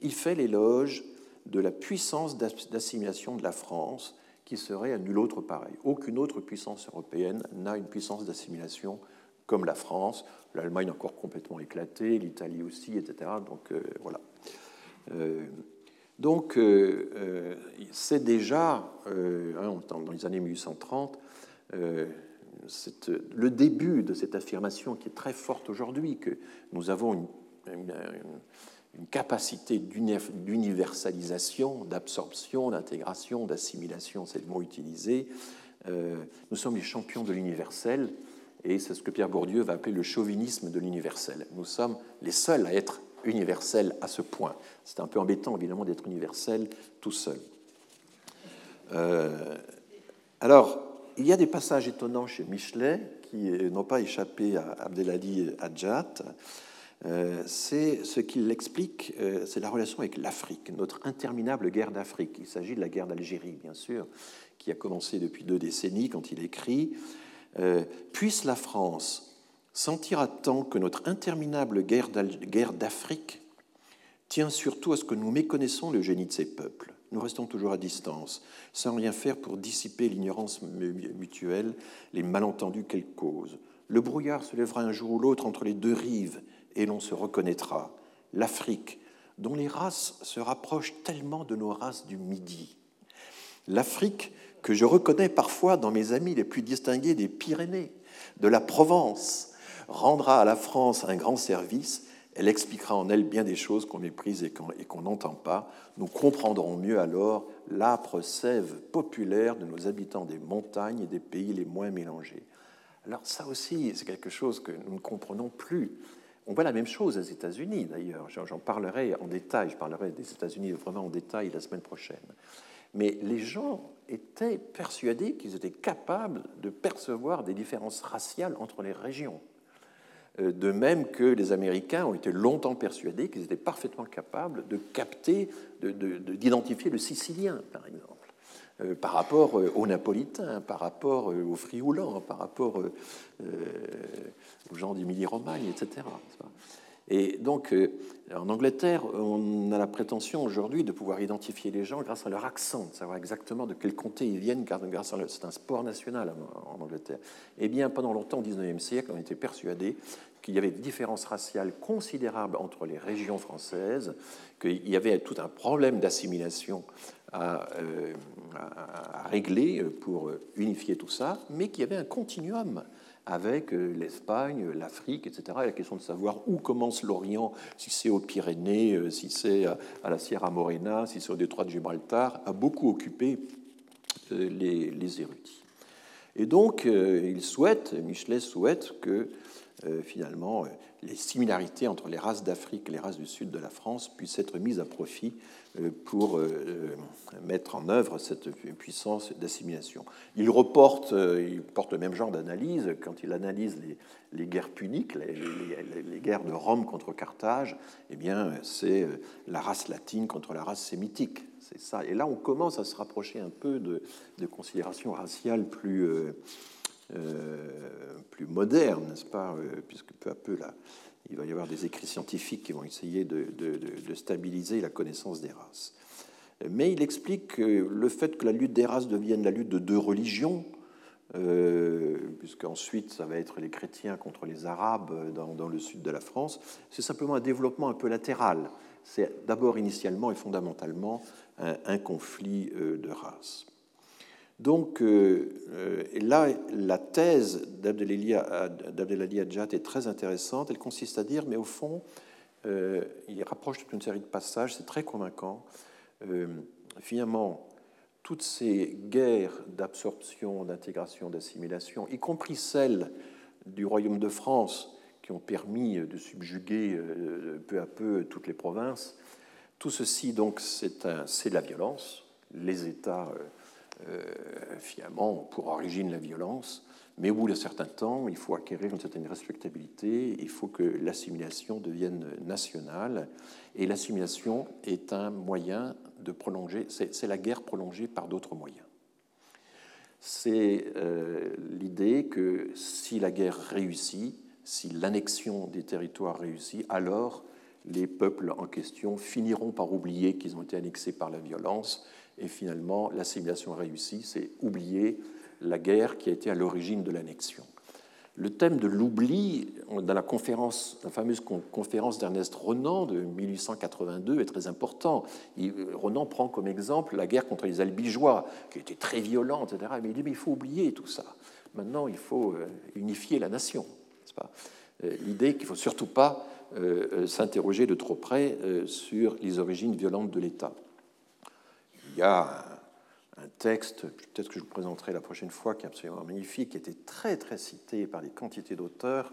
il fait l'éloge de la puissance d'assimilation de la France qui serait à nul autre pareil. Aucune autre puissance européenne n'a une puissance d'assimilation comme la France. L'Allemagne encore complètement éclatée, l'Italie aussi, etc. Donc euh, voilà. Euh, donc euh, c'est déjà, hein, dans les années 1830, le début de cette affirmation qui est très forte aujourd'hui, que nous avons une une capacité d'universalisation, d'absorption, d'intégration, d'assimilation, c'est le mot utilisé. Euh, nous sommes les champions de l'universel, et c'est ce que Pierre Bourdieu va appeler le chauvinisme de l'universel. Nous sommes les seuls à être universels à ce point. C'est un peu embêtant, évidemment, d'être universel tout seul. Euh, alors, il y a des passages étonnants chez Michelet qui n'ont pas échappé à Abdelhadi Hadjat. Euh, c'est ce qui l'explique, euh, c'est la relation avec l'Afrique, notre interminable guerre d'Afrique. Il s'agit de la guerre d'Algérie, bien sûr, qui a commencé depuis deux décennies quand il écrit euh, Puisse la France sentir à temps que notre interminable guerre d'Afrique tient surtout à ce que nous méconnaissons le génie de ces peuples. Nous restons toujours à distance, sans rien faire pour dissiper l'ignorance mutuelle, les malentendus qu'elle cause. Le brouillard se lèvera un jour ou l'autre entre les deux rives, et l'on se reconnaîtra. L'Afrique, dont les races se rapprochent tellement de nos races du Midi. L'Afrique que je reconnais parfois dans mes amis les plus distingués des Pyrénées, de la Provence, rendra à la France un grand service. Elle expliquera en elle bien des choses qu'on méprise et qu'on n'entend pas. Nous comprendrons mieux alors l'âpre sève populaire de nos habitants des montagnes et des pays les moins mélangés. Alors ça aussi, c'est quelque chose que nous ne comprenons plus on voit la même chose aux États-Unis, d'ailleurs. J'en parlerai en détail, je parlerai des États-Unis vraiment en détail la semaine prochaine. Mais les gens étaient persuadés qu'ils étaient capables de percevoir des différences raciales entre les régions. Euh, de même que les Américains ont été longtemps persuadés qu'ils étaient parfaitement capables de capter, d'identifier le Sicilien, par exemple. Euh, par rapport euh, aux Napolitains, par rapport aux Frioulans, par rapport aux gens d'Émilie-Romagne, etc. Et donc, en Angleterre, on a la prétention aujourd'hui de pouvoir identifier les gens grâce à leur accent, de savoir exactement de quel comté ils viennent, car c'est un sport national en Angleterre. Eh bien, pendant longtemps, au XIXe siècle, on était persuadé qu'il y avait des différences raciales considérables entre les régions françaises, qu'il y avait tout un problème d'assimilation euh, à, régler pour unifier tout ça, mais qu'il y avait un continuum avec euh, l'Espagne, l'Afrique, etc. Et la question de savoir où commence l'Orient, si c'est aux Pyrénées, euh, si c'est à la Sierra Morena, si c'est au détroit de Gibraltar, a beaucoup occupé les, les érudits. Et donc, il souhaite, Michelet souhaite que finalement les similarités entre les races d'Afrique et les races du sud de la France puissent être mises à profit euh, pour euh, euh, mettre en œuvre cette puissance d'assimilation. Il reporte, il porte le même genre d'analyse quand il analyse les, guerres puniques, les, guerres de Rome contre Carthage. Eh bien, c'est la race latine contre la race sémitique. C'est ça. Et là, on commence à se rapprocher un peu de, considérations raciales plus plus moderne, n'est-ce pas Puisque peu à peu, là, il va y avoir des écrits scientifiques qui vont essayer de, stabiliser la connaissance des races. Mais il explique que le fait que la lutte des races devienne la lutte de deux religions, euh, puisqu'ensuite ça va être les chrétiens contre les arabes dans, le sud de la France, c'est simplement un développement un peu latéral. C'est d'abord initialement et fondamentalement un, conflit euh, de races. Donc euh, euh, là, la thèse d'Abdelali Hadjat est très intéressante. Elle consiste à dire, mais au fond, euh, il rapproche toute une série de passages, c'est très convaincant. finalement, toutes ces guerres d'absorption, d'intégration, d'assimilation, y compris celles du Royaume de France, qui ont permis de subjuguer peu à peu toutes les provinces, tout ceci, donc, c'est la violence. Les États finalement, pour origine la violence, mais au bout d'un certain temps, il faut acquérir une certaine respectabilité, il faut que l'assimilation devienne nationale, et l'assimilation est un moyen de prolonger, c'est la guerre prolongée par d'autres moyens. C'est euh, l'idée que si la guerre réussit, si l'annexion des territoires réussit, alors les peuples en question finiront par oublier qu'ils ont été annexés par la violence, et finalement l'assimilation réussit, c'est oublier la guerre qui a été à l'origine de l'annexion. Le thème de l'oubli, dans la, fameuse conférence d'Ernest Renan de 1882, est très important. Renan prend comme exemple la guerre contre les Albigeois, qui était très violente, etc. Mais il dit mais il faut oublier tout ça. Maintenant, il faut euh, unifier la nation. Euh, l'idée qu'il ne faut surtout pas euh, s'interroger de trop près sur les origines violentes de l'État. Il y a un texte, peut-être que je vous présenterai la prochaine fois, qui est absolument magnifique, qui été très très cité par des quantités d'auteurs.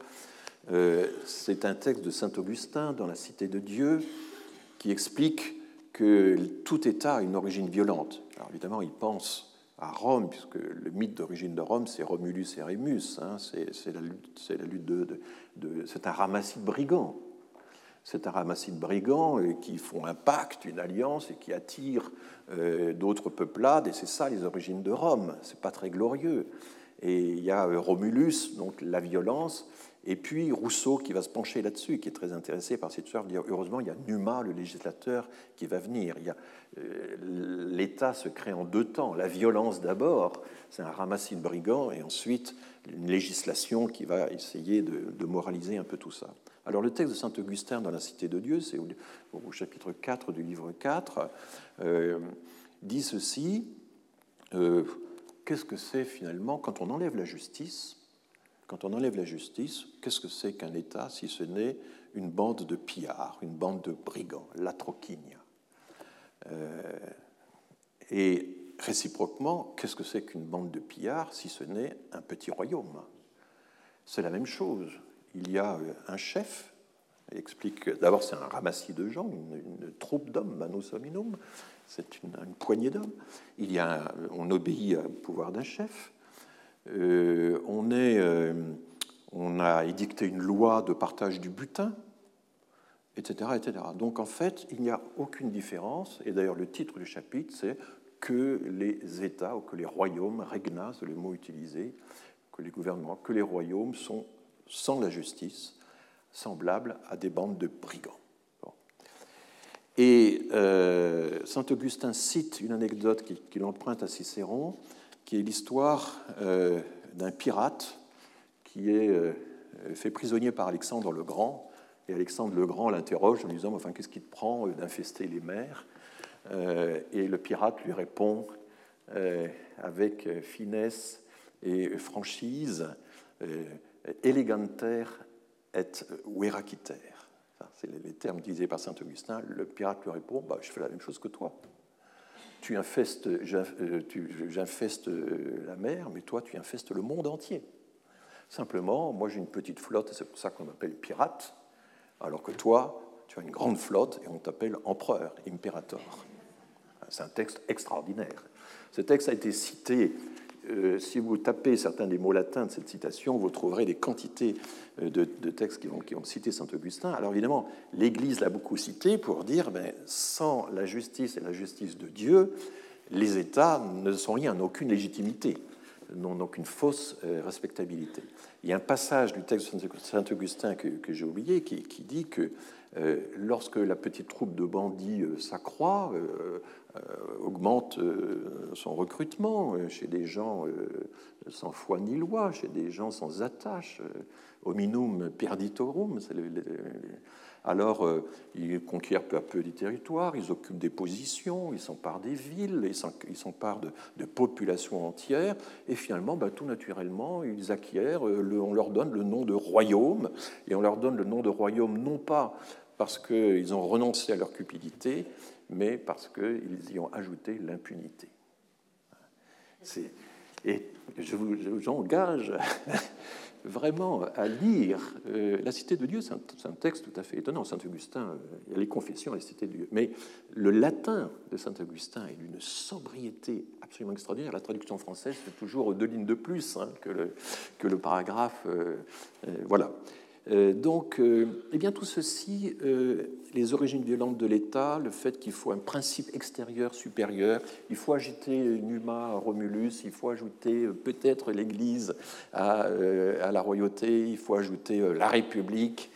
Euh, c'est un texte de Saint Augustin dans la Cité de Dieu qui explique que tout État a une origine violente. Alors évidemment, il pense à Rome, puisque le mythe d'origine de Rome, c'est Romulus et Rémus, hein, c'est la lutte, la lutte de c'est un ramassis de brigands c'est un ramassis de brigands euh, qui font un pacte, une alliance et qui attirent euh, d'autres peuplades, et c'est ça les origines de Rome. C'est pas très glorieux. Et il y a euh, Romulus, donc la violence, et puis Rousseau qui va se pencher là-dessus, qui est très intéressé par cette histoire. Dire, heureusement, il y a Numa, le législateur, qui va venir. Il y a, l'État se crée en deux temps. La violence d'abord, c'est un ramassis de brigands, et ensuite une législation qui va essayer de moraliser un peu tout ça. Alors le texte de Saint Augustin dans la Cité de Dieu, c'est au, chapitre 4 du livre 4, euh, dit ceci, euh, qu'est-ce que c'est finalement quand on enlève la justice? Quand on enlève la justice, qu'est-ce que c'est qu'un État si ce n'est une bande de pillards, une bande de brigands, la troquigne euh, Et réciproquement, qu'est-ce que c'est qu'une bande de pillards si ce n'est un petit royaume? C'est la même chose il y a euh, un chef. Il explique d'abord c'est un ramassis de gens, une, troupe d'hommes, manus hominum, c'est une, poignée d'hommes. Il y a, on obéit au pouvoir d'un chef. Euh, on, est, euh, on a édicté une loi de partage du butin, etc., etc. Donc en fait, il n'y a aucune différence. Et d'ailleurs, le titre du chapitre, c'est que les États ou que les royaumes, regna, c'est le mot utilisé, que les gouvernements, que les royaumes sont sans la justice, semblable à des bandes de brigands. Et euh, Saint Augustin cite une anecdote qu'il emprunte à Cicéron, qui est l'histoire euh, d'un pirate qui est euh, fait prisonnier par Alexandre le Grand. Et Alexandre le Grand l'interroge en lui disant Enfin, qu'est-ce qui te prend d'infester les mers? Et le pirate lui répond avec finesse et franchise eleganter et verakiter. C'est les termes utilisés par saint Augustin. Le pirate lui répond bah, Je fais la même chose que toi. Tu infestes, euh, j'infeste la mer, mais toi, tu infestes le monde entier. Simplement, moi, j'ai une petite flotte, et c'est pour ça qu'on m'appelle pirate, alors que toi, tu as une grande flotte et on t'appelle empereur, imperator. C'est un texte extraordinaire. Ce texte a été cité euh, si vous tapez certains des mots latins de cette citation, vous trouverez des quantités euh, de, textes qui ont, qui cité saint Augustin. Alors évidemment, l'Église l'a beaucoup cité pour dire, ben, sans la justice et la justice de Dieu, les États ne sont rien, n'ont aucune légitimité, n'ont aucune fausse euh, respectabilité. Il y a un passage du texte de saint Augustin que, j'ai oublié qui, dit que lorsque la petite troupe de bandits s'accroît, augmente euh, son recrutement euh, chez des gens sans foi ni loi, chez des gens sans attache. Hominum perditorum. Alors, ils conquièrent peu à peu des territoires, ils occupent des positions, ils s'emparent des villes, ils s'emparent de, de, populations entières, et finalement, bah, tout naturellement, ils acquièrent, on leur donne le nom de royaume, et on leur donne le nom de royaume non pas parce qu'ils ont renoncé à leur cupidité, mais parce qu'ils y ont ajouté l'impunité. Et je vous engage vraiment à lire euh, La Cité de Dieu, c'est un, texte tout à fait étonnant. Saint Augustin, euh, il y a les confessions la Cité de Dieu. Mais le latin de Saint Augustin est d'une sobriété absolument extraordinaire. La traduction française fait toujours deux lignes de plus hein, que, le, que, le, paragraphe. Euh, voilà. Euh, donc, euh, eh bien, tout ceci, euh, les origines violentes de l'État, le fait qu'il faut un principe extérieur supérieur, il faut ajouter Numa Romulus, il faut ajouter peut-être l'Église à, la royauté, il faut ajouter la République,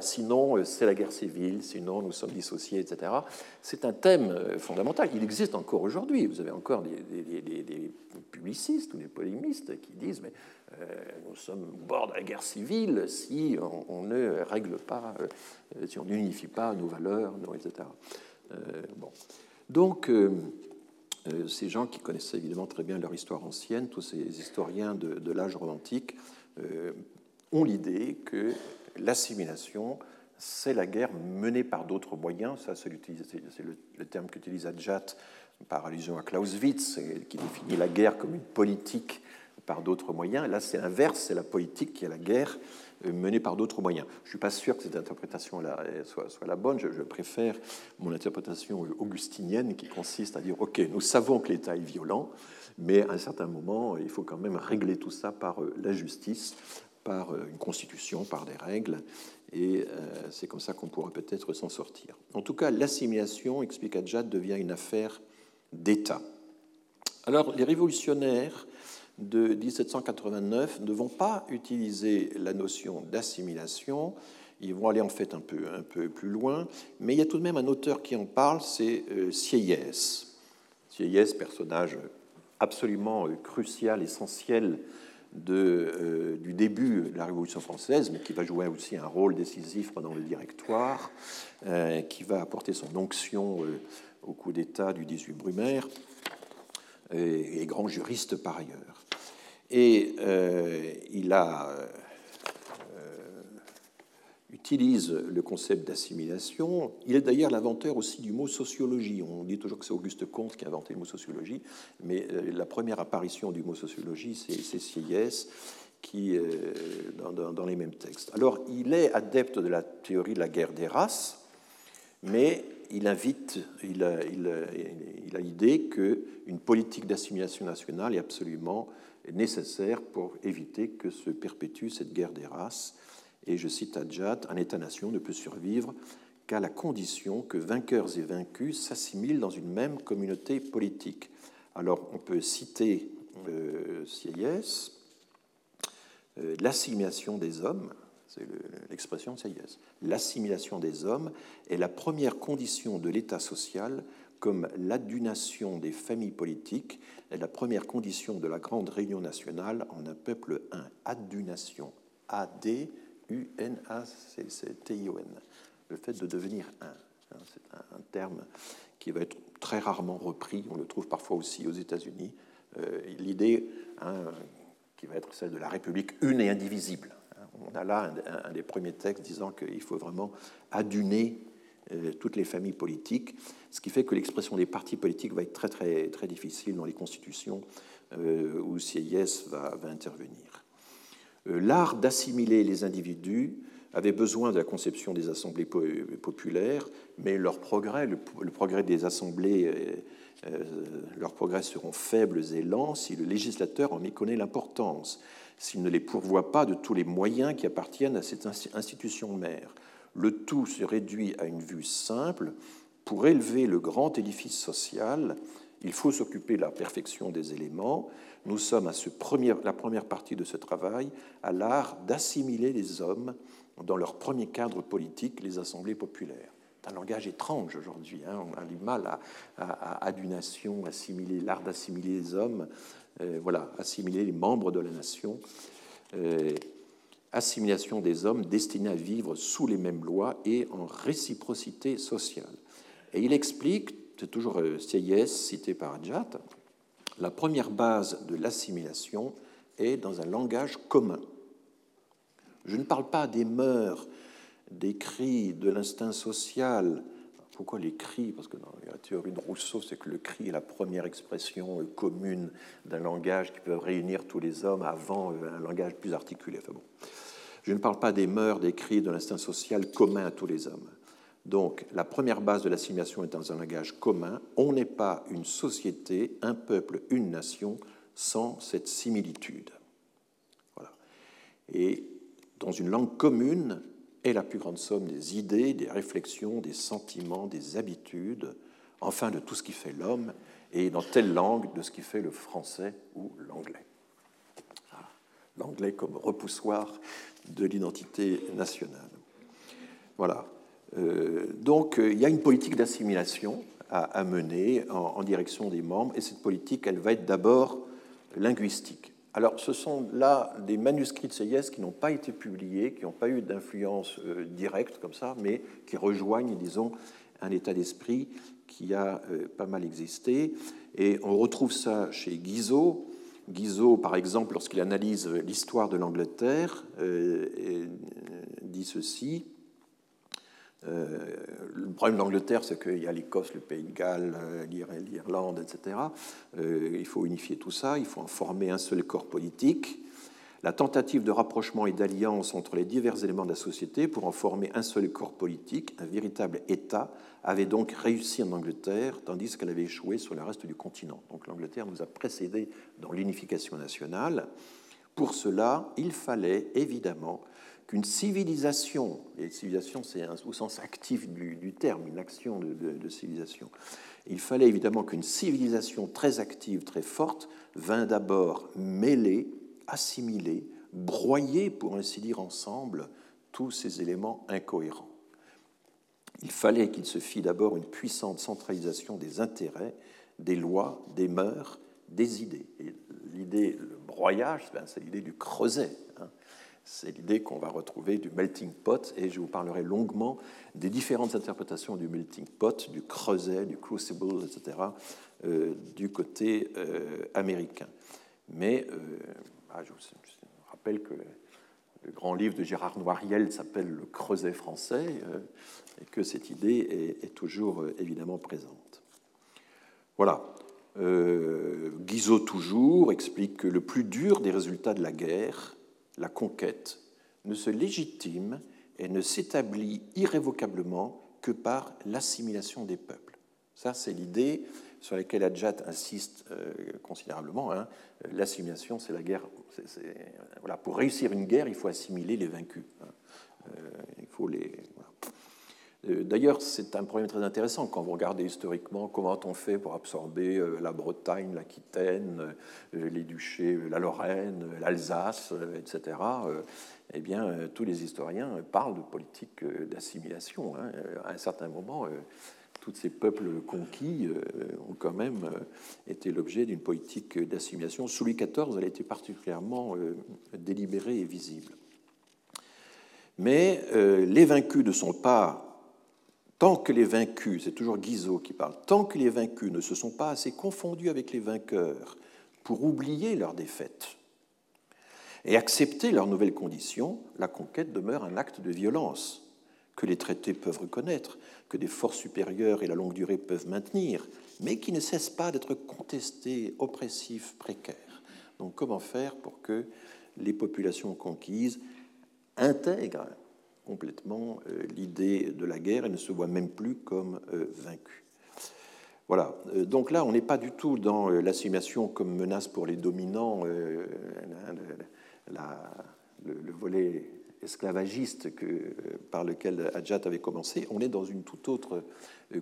sinon c'est la guerre civile, sinon nous sommes dissociés, etc. C'est un thème fondamental. Il existe encore aujourd'hui. Vous avez encore des, des, publicistes ou des polémistes qui disent mais nous sommes au bord de la guerre civile si on, ne règle pas, euh, si on n'unifie pas nos valeurs, etc. Euh. Donc, ces gens qui connaissaient évidemment très bien leur histoire ancienne, tous ces historiens de, l'âge romantique, ont l'idée que l'assimilation, c'est la guerre menée par d'autres moyens. Ça, c'est le, terme qu'utilise Adjat par allusion à Clausewitz, qui définit la guerre comme une politique par d'autres moyens. Là, c'est l'inverse, c'est la politique qui est la guerre euh, menée par d'autres moyens. Je ne suis pas sûr que cette interprétation-là soit, soit, la bonne. Je, préfère mon interprétation augustinienne qui consiste à dire, OK, nous savons que l'État est violent, mais à un certain moment, il faut quand même régler tout ça par euh, la justice, par euh, une constitution, par des règles, et c'est comme ça qu'on pourra peut-être s'en sortir. En tout cas, l'assimilation, explique Adjad, devient une affaire d'État. Alors, les révolutionnaires de 1789 ne vont pas utiliser la notion d'assimilation, ils vont aller en fait un peu, plus loin, mais il y a tout de même un auteur qui en parle, c'est euh, Sieyès. Sieyès, personnage absolument euh, crucial, essentiel euh, du début de la Révolution française, mais qui va jouer aussi un rôle décisif pendant le Directoire, qui va apporter son onction au coup d'État du 18 Brumaire, et grand juriste par ailleurs. Et euh, il euh, utilise le concept d'assimilation. Il est d'ailleurs l'inventeur aussi du mot sociologie. On dit toujours que c'est Auguste Comte qui a inventé le mot sociologie, mais euh, la première apparition du mot sociologie, c'est Sieyès qui, dans, les mêmes textes. Alors, il est adepte de la théorie de la guerre des races, mais il invite, il a, il, a l'idée qu'une politique d'assimilation nationale est absolument nécessaire pour éviter que se perpétue cette guerre des races. Et je cite Adjat, un État-nation ne peut survivre qu'à la condition que vainqueurs et vaincus s'assimilent dans une même communauté politique. Alors on peut citer euh, Sieyès, euh, l'assimilation des hommes, c'est l'expression de l'assimilation des hommes est la première condition de l'État social comme l'adunation des familles politiques est la première condition de la grande réunion nationale en un peuple un. Adunation. A-D-U-N-A-C-T-I-O-N. Le fait de devenir un. Hein, c'est un terme qui va être très rarement repris. On le trouve parfois aussi aux États-Unis. Euh, l'idée hein, qui va être celle de la République une et indivisible. On a là un, des premiers textes disant qu'il faut vraiment aduner euh, toutes les familles politiques, ce qui fait que l'expression des partis politiques va être très, très, très difficile dans les constitutions euh, où Sieyès va, va intervenir. Euh, l'art d'assimiler les individus avait besoin de la conception des assemblées populaires, mais leur progrès, le, progrès des assemblées, leurs progrès seront faibles et lents si le législateur en méconnaît l'importance, s'il ne les pourvoit pas de tous les moyens qui appartiennent à cette institution mère le tout se réduit à une vue simple. Pour élever le grand édifice social, il faut s'occuper de la perfection des éléments. Nous sommes à ce premier, la première partie de ce travail, à l'art d'assimiler les hommes dans leur premier cadre politique, les assemblées populaires. C'est un langage étrange aujourd'hui. Hein. On a du mal à, à, à, nation, assimiler l'art d'assimiler les hommes, voilà, assimiler les membres de la nation. Euh, assimilation des hommes destinés à vivre sous les mêmes lois et en réciprocité sociale. Et il explique, c'est toujours euh, Sieyès cité par Adjat, la première base de l'assimilation est dans un langage commun. Je ne parle pas des mœurs, des cris, de l'instinct social. Pourquoi les cris Parce que dans la théorie de Rousseau, c'est que le cri est la première expression euh, commune d'un langage qui peut réunir tous les hommes avant euh, un langage plus articulé. Enfin bon. Je ne parle pas des mœurs, des cris, de l'instinct social commun à tous les hommes. Donc, la première base de l'assimilation est dans un langage commun. On n'est pas une société, un peuple, une nation sans cette similitude. Et dans une langue commune est la plus grande somme des idées, des réflexions, des sentiments, des habitudes, enfin de tout ce qui fait l'homme, et dans telle langue de ce qui fait le français ou l'anglais. Ah, l'anglais comme repoussoir de l'identité nationale. Voilà. Euh, donc euh, il y a une politique d'assimilation à, mener en, direction des membres, et cette politique, elle va être d'abord linguistique. Alors ce sont là des manuscrits de Seyès qui n'ont pas été publiés, qui n'ont pas eu d'influence euh, directe comme ça, mais qui rejoignent, disons, un état d'esprit qui a pas mal existé. Et on retrouve ça chez Guizot. Guizot, par exemple, lorsqu'il analyse l'histoire de l'Angleterre, dit ceci euh, le problème de l'Angleterre, c'est qu'il y a l'Écosse, le Pays de Galles, euh, l'Irlande, etc. Euh, il faut unifier tout ça, il faut en former un seul corps politique. La tentative de rapprochement et d'alliance entre les divers éléments de la société pour en former un seul corps politique, un véritable État, avait donc réussi en Angleterre, tandis qu'elle avait échoué sur le reste du continent. Donc l'Angleterre nous a précédés dans l'unification nationale. Pour cela, il fallait évidemment qu'une civilisation, et civilisation c'est au sens actif du, terme, une action de, civilisation, il fallait évidemment qu'une civilisation très active, très forte, vint d'abord mêler, assimiler, broyer, pour ainsi dire, ensemble tous ces éléments incohérents. Il fallait qu'il se fît d'abord une puissante centralisation des intérêts, des lois, des mœurs, des idées. Et l'idée, le broyage, ben, c'est l'idée du creuset. C'est l'idée qu'on va retrouver du melting pot, et je vous parlerai longuement des différentes interprétations du melting pot, du creuset, du crucible, etc., euh, du côté euh, américain. Mais euh, ah, je, vous, rappelle que le grand livre de Gérard Noiriel s'appelle Le creuset français, et que cette idée est toujours évidemment présente. Voilà. Guizot toujours explique que le plus dur des résultats de la guerre, la conquête ne se légitime et ne s'établit irrévocablement que par l'assimilation des peuples. Ça, c'est l'idée sur laquelle Adjat insiste euh, considérablement. Hein. L'assimilation, c'est la guerre. voilà, pour réussir une guerre, il faut assimiler les vaincus. Hein. Euh, il faut les. Euh, d'ailleurs, c'est un problème très intéressant quand vous regardez historiquement comment on fait pour absorber euh, la Bretagne, l'Aquitaine, euh, les duchés, la Lorraine, l'Alsace, etc. Eh bien, tous les historiens parlent de politique d'assimilation. Hein. À un certain moment, tous ces peuples conquis ont quand même été l'objet d'une politique d'assimilation. Sous Louis XIV, elle a été particulièrement délibérée et visible. Mais les vaincus ne sont pas Tant que les vaincus, c'est toujours Guizot qui parle, tant que les vaincus ne se sont pas assez confondus avec les vainqueurs pour oublier leur défaite et accepter leurs nouvelles conditions, la conquête demeure un acte de violence que les traités peuvent reconnaître, que des forces supérieures et la longue durée peuvent maintenir, mais qui ne cesse pas d'être contesté, oppressif, précaire. Donc comment faire pour que les populations conquises intègrent complètement euh, l'idée de la guerre et ne se voit même plus comme euh, vaincu. Voilà, euh, donc là, on n'est pas du tout dans l'assimilation comme menace pour les dominants, le, volet esclavagiste que, par lequel Hadjat avait commencé, on est dans une toute autre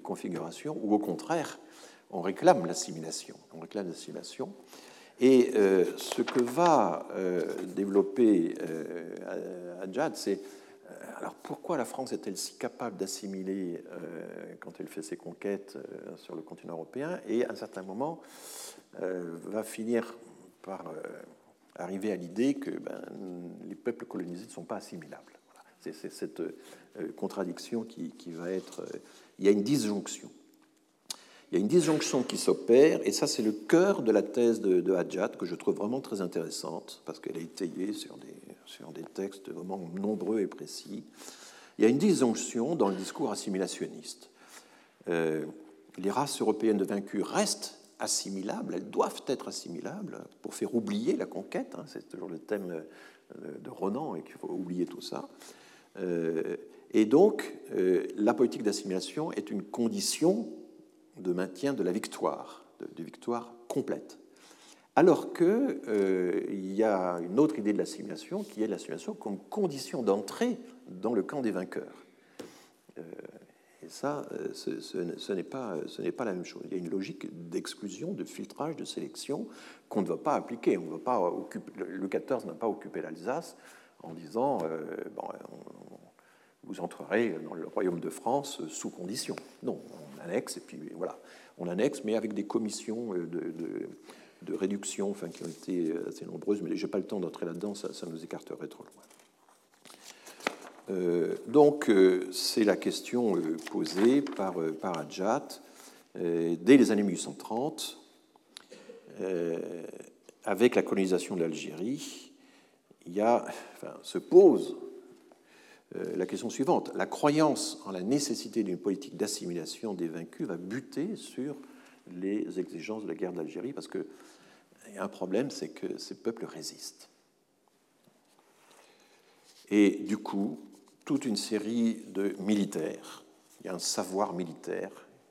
configuration, où au contraire, on réclame l'assimilation. On réclame l'assimilation. Et ce que va développer Hadjat, c'est alors pourquoi la France est-elle si capable d'assimiler euh, quand elle fait ses conquêtes euh, sur le continent européen et à un certain moment euh, va finir par arriver à l'idée que ben, les peuples colonisés ne sont pas assimilables? C'est cette contradiction qui, va être... il y a une disjonction. Il y a une disjonction qui s'opère, et ça c'est le cœur de la thèse de, de Hadjat, que je trouve vraiment très intéressante, parce qu'elle est étayée sur des, sur des textes vraiment nombreux et précis. Il y a une disjonction dans le discours assimilationniste. Euh, les races européennes de vaincus restent assimilables, elles doivent être assimilables pour faire oublier la conquête. Hein, c'est toujours le thème euh, de Ronan et qu'il faut oublier tout ça. Euh, et donc, la politique d'assimilation est une condition de maintien de la victoire, de, de victoire complète. Alors qu'il y a une autre idée de l'assimilation qui est l'assimilation comme condition d'entrée dans le camp des vainqueurs. Et ça, euh, ce, n'est pas, la même chose. Il y a une logique d'exclusion, de filtrage, de sélection qu'on ne va pas appliquer. On va pas occuper, le XIV n'a pas occupé l'Alsace en disant euh, bon, vous entrerez dans le royaume de France sous condition. Non, on annexe et puis voilà, on annexe, mais avec des commissions euh, de, de, réduction, enfin qui ont été assez nombreuses. Mais je n'ai pas le temps d'entrer là-dedans, ça, nous écarterait trop loin. Euh, donc, euh, c'est la question euh, posée par, par dès les années 1830, avec la colonisation de l'Algérie. A, se pose la question suivante la croyance en la nécessité d'une politique d'assimilation des vaincus va buter sur les exigences de la guerre d'Algérie parce qu'il y a un problème, c'est que ces peuples résistent. Et du coup, toute une série de militaires. Il y a un savoir militaire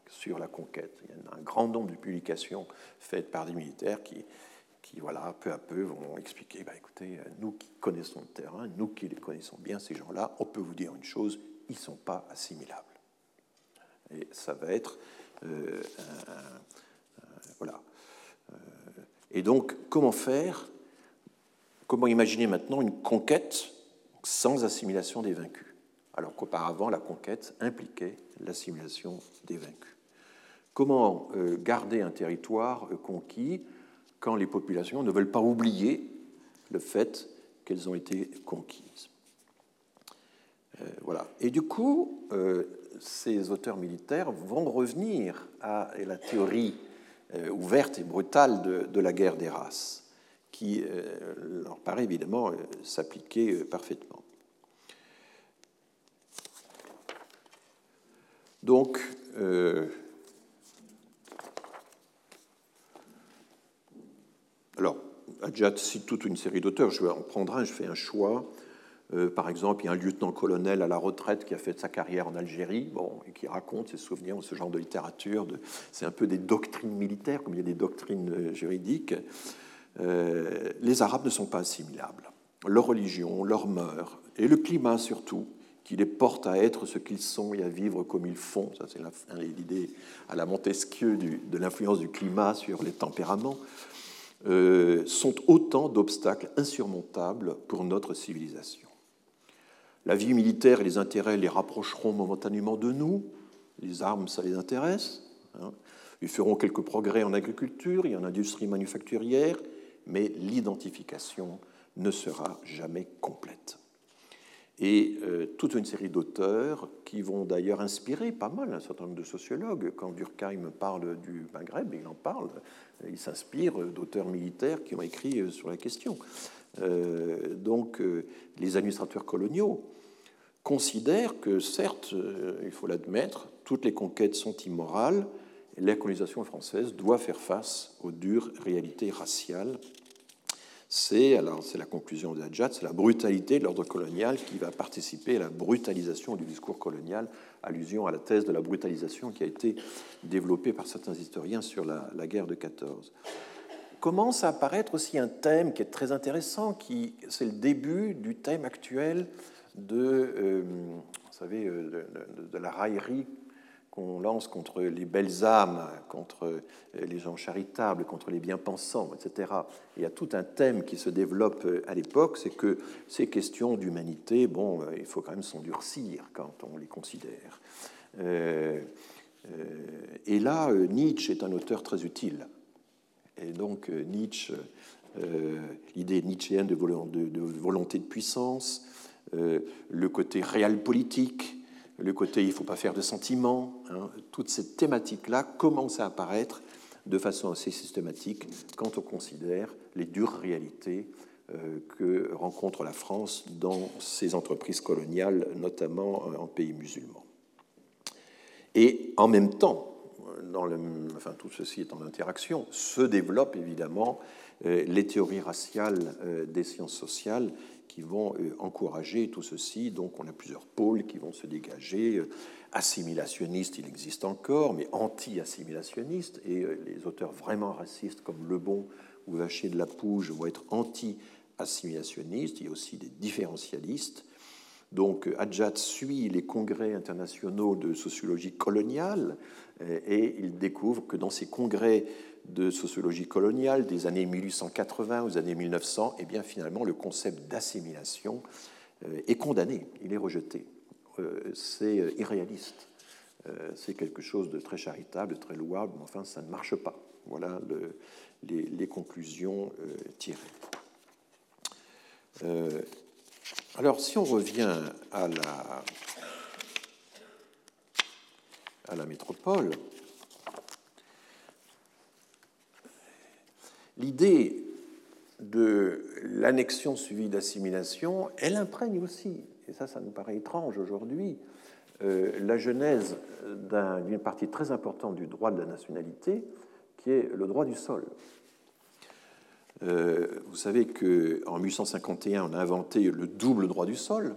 sur la conquête. Il y a un grand nombre de publications faites par des militaires qui, qui voilà, peu à peu vont expliquer, bah, écoutez, nous qui connaissons le terrain, nous qui les connaissons bien, ces gens-là, on peut vous dire une chose, ils ne sont pas assimilables. Et ça va être... Euh, voilà. Euh, et donc, comment faire Comment imaginer maintenant une conquête sans assimilation des vaincus alors qu'auparavant la conquête impliquait l'assimilation des vaincus? Comment euh, garder un territoire euh, conquis quand les populations ne veulent pas oublier le fait qu'elles ont été conquises? Euh, Voilà. Et du coup, ces auteurs militaires vont revenir à la théorie ouverte et brutale de, la guerre des races, qui leur paraît évidemment s'appliquer parfaitement. Donc, euh, alors, Adjad cite toute une série d'auteurs, je vais en prendre un, je fais un choix. Euh, par exemple, il y a un lieutenant-colonel à la retraite qui a fait sa carrière en Algérie, bon, et qui raconte ses souvenirs de ce genre de littérature. C'est un peu des doctrines militaires, comme il y a des doctrines euh, juridiques. les Arabes ne sont pas assimilables. Leur religion, leurs mœurs, et le climat surtout, qui les porte à être ce qu'ils sont et à vivre comme ils font. Ça, c'est l'idée à la Montesquieu de l'influence du climat sur les tempéraments. Euh, sont autant d'obstacles insurmontables pour notre civilisation. La vie militaire et les intérêts les rapprocheront momentanément de nous. Les armes, ça les intéresse. Hein. Ils feront quelques progrès en agriculture et en industrie manufacturière, mais l'identification ne sera jamais complète et euh, toute une série d'auteurs qui vont d'ailleurs inspirer pas mal un certain nombre de sociologues. Quand Durkheim parle du Maghreb, il en parle, il s'inspire d'auteurs militaires qui ont écrit euh, sur la question. Euh, donc les administrateurs coloniaux considèrent que certes, il faut l'admettre, toutes les conquêtes sont immorales, et la colonisation française doit faire face aux dures réalités raciales c'est, alors c'est la conclusion de Hadjat, c'est la brutalité de l'ordre colonial qui va participer à la brutalisation du discours colonial, allusion à la thèse de la brutalisation qui a été développée par certains historiens sur la, guerre de 14. Commence à apparaître aussi un thème qui est très intéressant, qui c'est le début du thème actuel de, euh, vous savez, euh, de la raillerie qu'on lance contre les belles âmes, contre euh, les gens charitables, contre les bien-pensants, etc. il y a tout un thème qui se développe à l'époque, c'est que ces questions d'humanité, bon, il faut quand même s'endurcir quand on les considère. et là, Nietzsche est un auteur très utile. Et donc, Nietzsche, l'idée nietzschéenne de, volonté de puissance, le côté réel politique, le côté il ne faut pas faire de sentiments, hein, toutes ces thématiques-là commencent à apparaître de façon assez systématique quand on considère les dures réalités euh, que rencontre la France dans ses entreprises coloniales, notamment euh, en pays musulmans. Et en même temps, tout ceci est en interaction, se développent évidemment les théories raciales des sciences sociales qui vont encourager tout ceci. Donc on a plusieurs pôles qui vont se dégager. Assimilationniste, il existe encore, mais anti-assimilationniste. Et les auteurs vraiment racistes comme Lebon ou Vacher de la Pouge vont être anti-assimilationnistes. Il y a aussi des différentialistes. Donc Adjat suit les congrès internationaux de sociologie coloniale et il découvre que dans ces congrès de sociologie coloniale des années 1880 aux années 1900, eh bien finalement le concept d'assimilation euh, est condamné, il est rejeté. Euh, c'est euh, irréaliste. C'est quelque chose de très charitable, de très louable, mais enfin ça ne marche pas. Voilà les, conclusions tirées. Alors, si on revient à la métropole, l'idée de l'annexion suivie d'assimilation, elle imprègne aussi, et ça, ça nous paraît étrange aujourd'hui, euh, la genèse d'une partie très importante du droit de la nationalité, qui est le droit du sol. Euh, vous savez qu'en 1851, on a inventé le double droit du sol.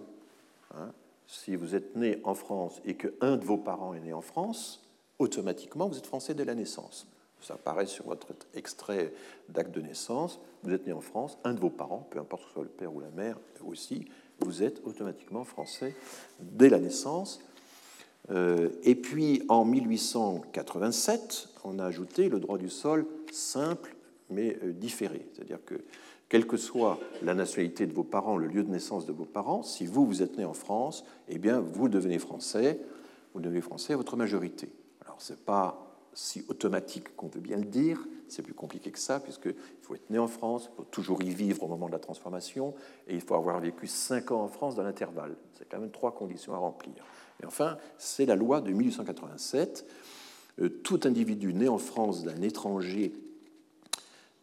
Hein. si vous êtes né en France et qu'un de vos parents est né en France, automatiquement, vous êtes français dès la naissance. Ça apparaît sur votre extrait d'acte de naissance. Vous êtes né en France, un de vos parents, peu importe que ce soit le père ou la mère aussi, vous êtes automatiquement français dès la naissance. Euh, et puis en 1887, on a ajouté le droit du sol simple mais euh, différé. C'est-à-dire que, quelle que soit la nationalité de vos parents, le lieu de naissance de vos parents, si vous, vous êtes né en France, eh bien, vous devenez français, vous devenez français à votre majorité. Alors, ce n'est pas si automatique qu'on veut bien le dire, c'est plus compliqué que ça, puisqu'il faut être né en France, il faut toujours y vivre au moment de la transformation, et il faut avoir vécu cinq ans en France dans l'intervalle. C'est quand même trois conditions à remplir. Et enfin, c'est la loi de 1887. Euh, tout individu né en France d'un étranger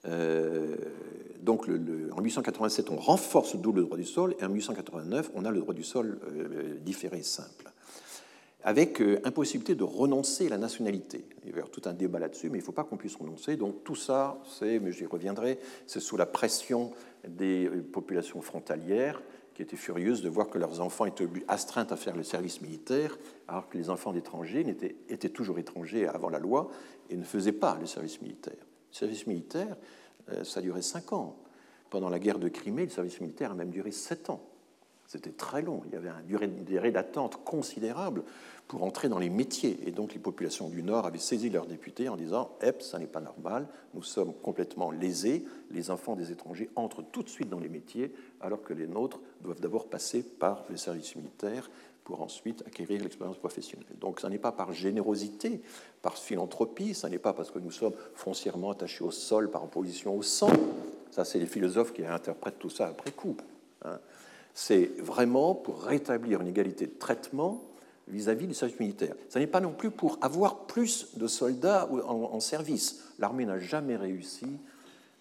euh, donc en 1887, on renforce le double droit du sol, et en 1889, on a le droit du sol euh, différé simple, avec euh, impossibilité de renoncer à la nationalité. Il y a tout un débat là-dessus, mais il ne faut pas qu'on puisse renoncer. Donc tout ça, c'est, mais j'y reviendrai, c'est sous la pression des populations frontalières qui étaient furieuses de voir que leurs enfants étaient astreints à faire le service militaire, alors que les enfants d'étrangers étaient, étaient toujours étrangers avant la loi et ne faisaient pas le service militaire. Le service militaire, euh, ça duré cinq ans. Pendant la guerre de Crimée, le service militaire a même duré sept ans. C'était très long. Il y avait une durée d'attente considérable pour entrer dans les métiers. Et donc les populations du Nord avaient saisi leurs députés en disant Hep, ça n'est pas normal, nous sommes complètement lésés, les enfants des étrangers entrent tout de suite dans les métiers, alors que les nôtres doivent d'abord passer par le service militaire pour ensuite acquérir l'expérience professionnelle. Donc ce n'est pas par générosité, par philanthropie, ce n'est pas parce que nous sommes foncièrement attachés au sol par opposition au sang. Ça, c'est les philosophes qui interprètent tout ça après coup. Hein. C'est vraiment pour rétablir une égalité de traitement vis-à-vis du service militaire. Ce n'est pas non plus pour avoir plus de soldats en, service. L'armée n'a jamais réussi,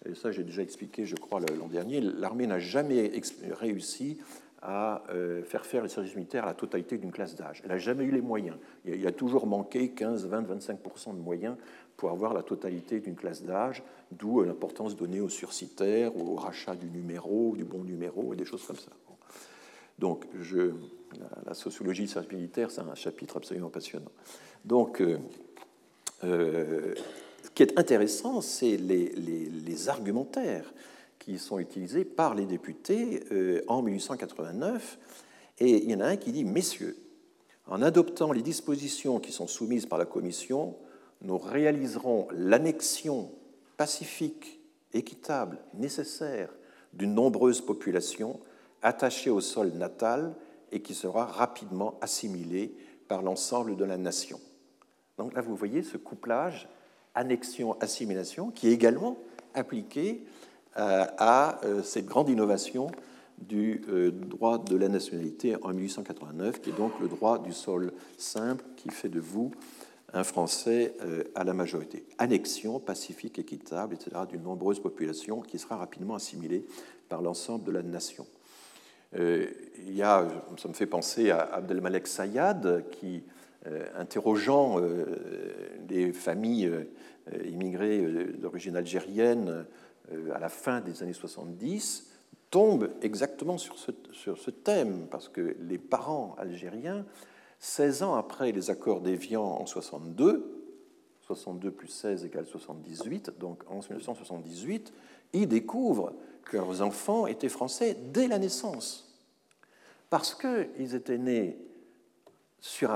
et ça j'ai déjà expliqué, je crois, l'an dernier, l'armée n'a jamais réussi à euh, faire faire le service militaire à la totalité d'une classe d'âge. Elle n'a jamais eu les moyens. Il y a toujours manqué 15, 20, 25% de moyens pour avoir la totalité d'une classe d'âge, d'où euh, l'importance donnée aux sursitaires, au rachat du numéro, du bon numéro et des choses comme ça. Donc, la, sociologie du service militaire, c'est un chapitre absolument passionnant. Donc, euh, ce qui est intéressant, c'est les argumentaires qui sont utilisés par les députés euh, en 1889. Et il y en a un qui dit, Messieurs, en adoptant les dispositions qui sont soumises par la Commission, nous réaliserons l'annexion pacifique, équitable, nécessaire d'une nombreuse population attachée au sol natal et qui sera rapidement assimilée par l'ensemble de la nation. Donc là, vous voyez ce couplage annexion-assimilation qui est également appliqué euh, à euh, cette grande innovation du euh, droit de la nationalité en 1889, qui est donc le droit du sol simple qui fait de vous un Français à la majorité. Annexion pacifique, équitable, etc., d'une nombreuse population qui sera rapidement assimilée par l'ensemble de la nation. Il y ça me fait penser à Abdelmalek Sayad, qui interrogeant des familles immigrées d'origine algérienne à la fin des années 70, tombe exactement sur ce, sur ce thème, parce que les parents algériens, 16 ans après les accords d'Évian en 62, 62 plus 16 égale 78, donc en 1978, ils découvrent que leurs enfants étaient français dès la naissance, parce qu'ils étaient nés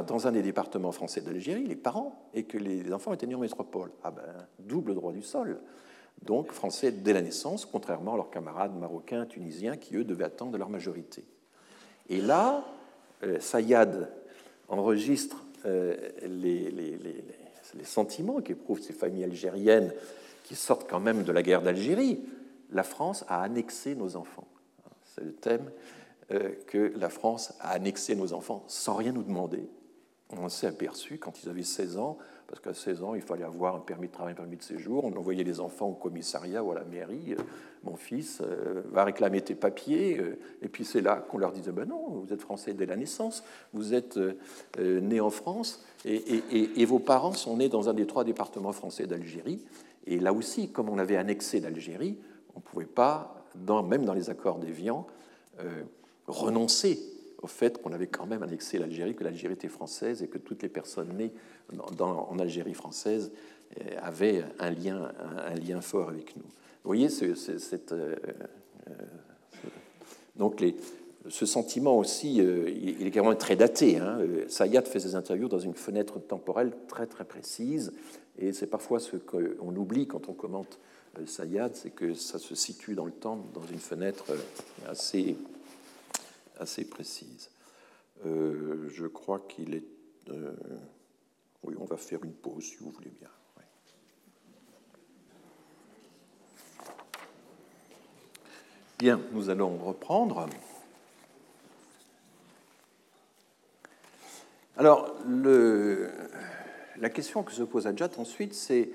dans un des départements français d'Algérie, les parents, et que les enfants étaient nés en métropole. Ah ben, double droit du sol. Donc français dès la naissance, contrairement à leurs camarades marocains, tunisiens, qui eux devaient attendre leur majorité. Et là, euh, Sayad enregistre euh, les sentiments qu'éprouvent ces familles algériennes qui sortent quand même de la guerre d'Algérie. La France a annexé nos enfants. C'est le thème euh, que la France a annexé nos enfants sans rien nous demander. On s'est aperçu quand ils avaient 16 ans, parce qu'à 16 ans, il fallait avoir un permis de travail, un permis de séjour. On envoyait les enfants au commissariat ou à la mairie. Euh, mon fils euh, va réclamer tes papiers. Et puis c'est là qu'on leur disait ben non, vous êtes français dès la naissance, vous êtes né en France, et, vos parents sont nés dans un des trois départements français d'Algérie. Et là aussi, comme on avait annexé l'Algérie, on ne pouvait pas, même dans les accords d'Évian, renoncer au fait qu'on avait quand même annexé l'Algérie, que l'Algérie était française et que toutes les personnes nées en Algérie française euh, avaient un lien, fort avec nous. Vous voyez, euh, euh, donc ce sentiment aussi, il est quand très daté. Hein. Sayat fait ses interviews dans une fenêtre temporelle très très précise, et c'est parfois ce qu'on oublie quand on commente Sayad, c'est que ça se situe dans le temps, dans une fenêtre assez assez précise. Euh, je crois qu'il est. Euh, oui, on va faire une pause si vous voulez bien. Bien, nous allons reprendre. Alors, la question que se pose Adjat ensuite, c'est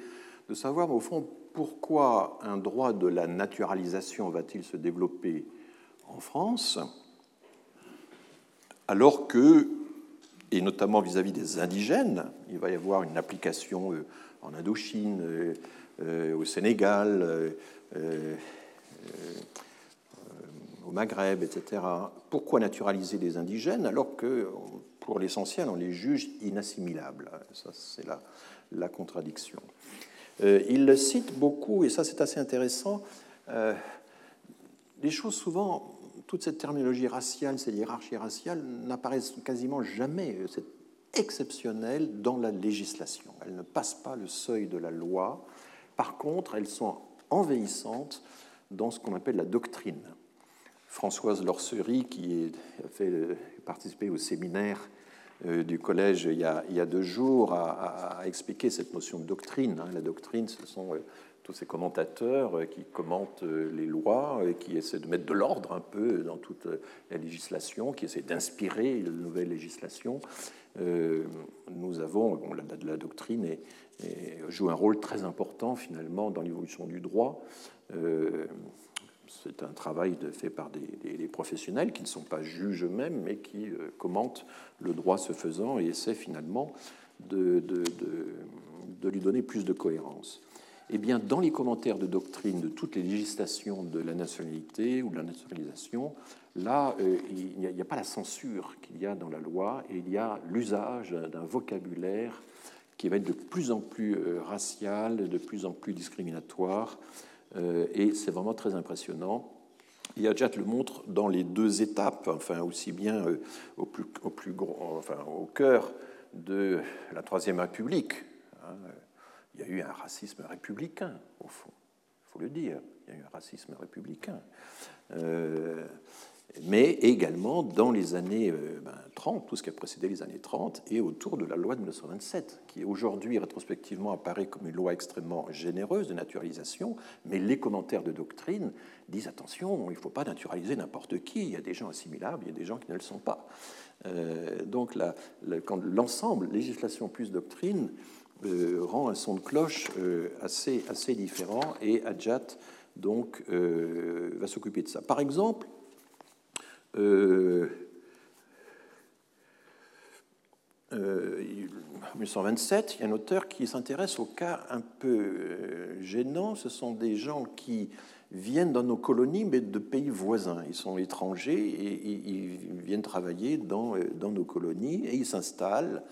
de savoir au fond pourquoi un droit de la naturalisation va-t-il se développer en France alors que, et notamment vis-à-vis des indigènes, il va y avoir une application euh, en Indochine, euh, euh, au Sénégal, au Maghreb, etc. Pourquoi naturaliser les indigènes alors que, pour l'essentiel, on les juge inassimilables Ça, c'est la, contradiction. Il cite beaucoup, et ça c'est assez intéressant, des choses souvent toute cette terminologie raciale, ces hiérarchies raciales n'apparaissent quasiment jamais. C'est exceptionnel dans la législation. Elles ne passent pas le seuil de la loi. Par contre, elles sont envahissantes dans ce qu'on appelle la doctrine. Françoise Lorcerie, qui a fait participer au séminaire euh, du collège il y a, deux jours, a, expliqué cette notion de doctrine. Hein. La doctrine, ce sont euh, tous ces commentateurs euh, qui commentent euh, les lois et qui essaient de mettre de l'ordre un peu dans toute euh, la législation, qui essaient d'inspirer une nouvelle législation. nous avons, bon, la, la doctrine et, joue un rôle très important finalement dans l'évolution du droit. C'est un travail fait par des, professionnels qui ne sont pas juges eux-mêmes, mais qui commentent le droit se faisant et essaient finalement de, lui donner plus de cohérence. Eh bien, dans les commentaires de doctrine de toutes les législations de la nationalité ou de la naturalisation, là, euh, il n'y a, pas la censure qu'il y a dans la loi, et il y a l'usage d'un vocabulaire qui va être de plus en plus euh, racial, de plus en plus discriminatoire, euh, et c'est vraiment très impressionnant. Yajat le montre dans les deux étapes, enfin aussi bien au, plus, au, plus gros, enfin, au cœur de la Troisième République. Hein, il y a eu un racisme républicain, au fond. Il faut le dire. Il y a eu un racisme républicain. Euh, mais également dans les années 30, ben, tout ce qui a précédé les années 30, et autour de la loi de 1927, qui aujourd'hui rétrospectivement apparaît comme une loi extrêmement généreuse de naturalisation, mais les commentaires de doctrine disent attention, il ne faut pas naturaliser n'importe qui, il y a des gens assimilables, il y a des gens qui ne le sont pas. Euh, donc quand l'ensemble, législation plus doctrine, euh, rend un son de cloche euh, assez, assez différent et Adjat donc euh, va s'occuper de ça. Par exemple, en 1927, il y a un auteur qui s'intéresse au cas un peu gênant. Ce sont des gens qui viennent dans nos colonies, mais de pays voisins. Ils sont étrangers et ils viennent travailler dans, nos colonies et ils s'installent.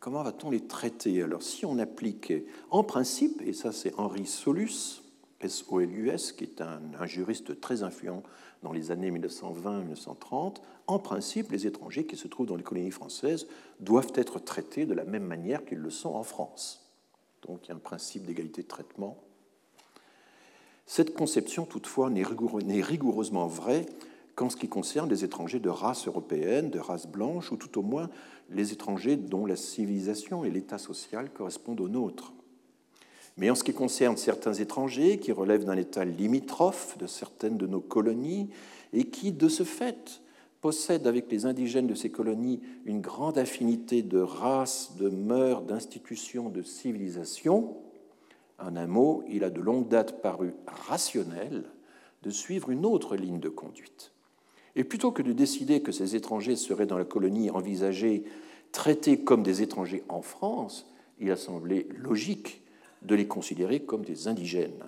comment va-t-on les traiter? Alors, si on applique, en principe, et ça c'est Henri Solus, S-O-L-U-S, qui est un, juriste très influent dans les années 1920-1930, en principe, les étrangers qui se trouvent dans les colonies françaises doivent être traités de la même manière qu'ils le sont en France. Donc il y a un principe d'égalité de traitement. Cette conception, toutefois, n'est rigoureusement vraie qu'en ce qui concerne les étrangers de race européenne, de race blanche, ou tout au moins les étrangers dont la civilisation et l'état social correspondent aux nôtres. Mais en ce qui concerne certains étrangers qui relèvent d'un état limitrophe de certaines de nos colonies et qui, de ce fait, possèdent avec les indigènes de ces colonies une grande affinité de race, de mœurs, d'institutions, de civilisation, en un mot, il a de longue date paru rationnel de suivre une autre ligne de conduite. Et plutôt que de décider que ces étrangers seraient dans la colonie envisagée traités comme des étrangers en France, il a semblé logique de les considérer comme des indigènes,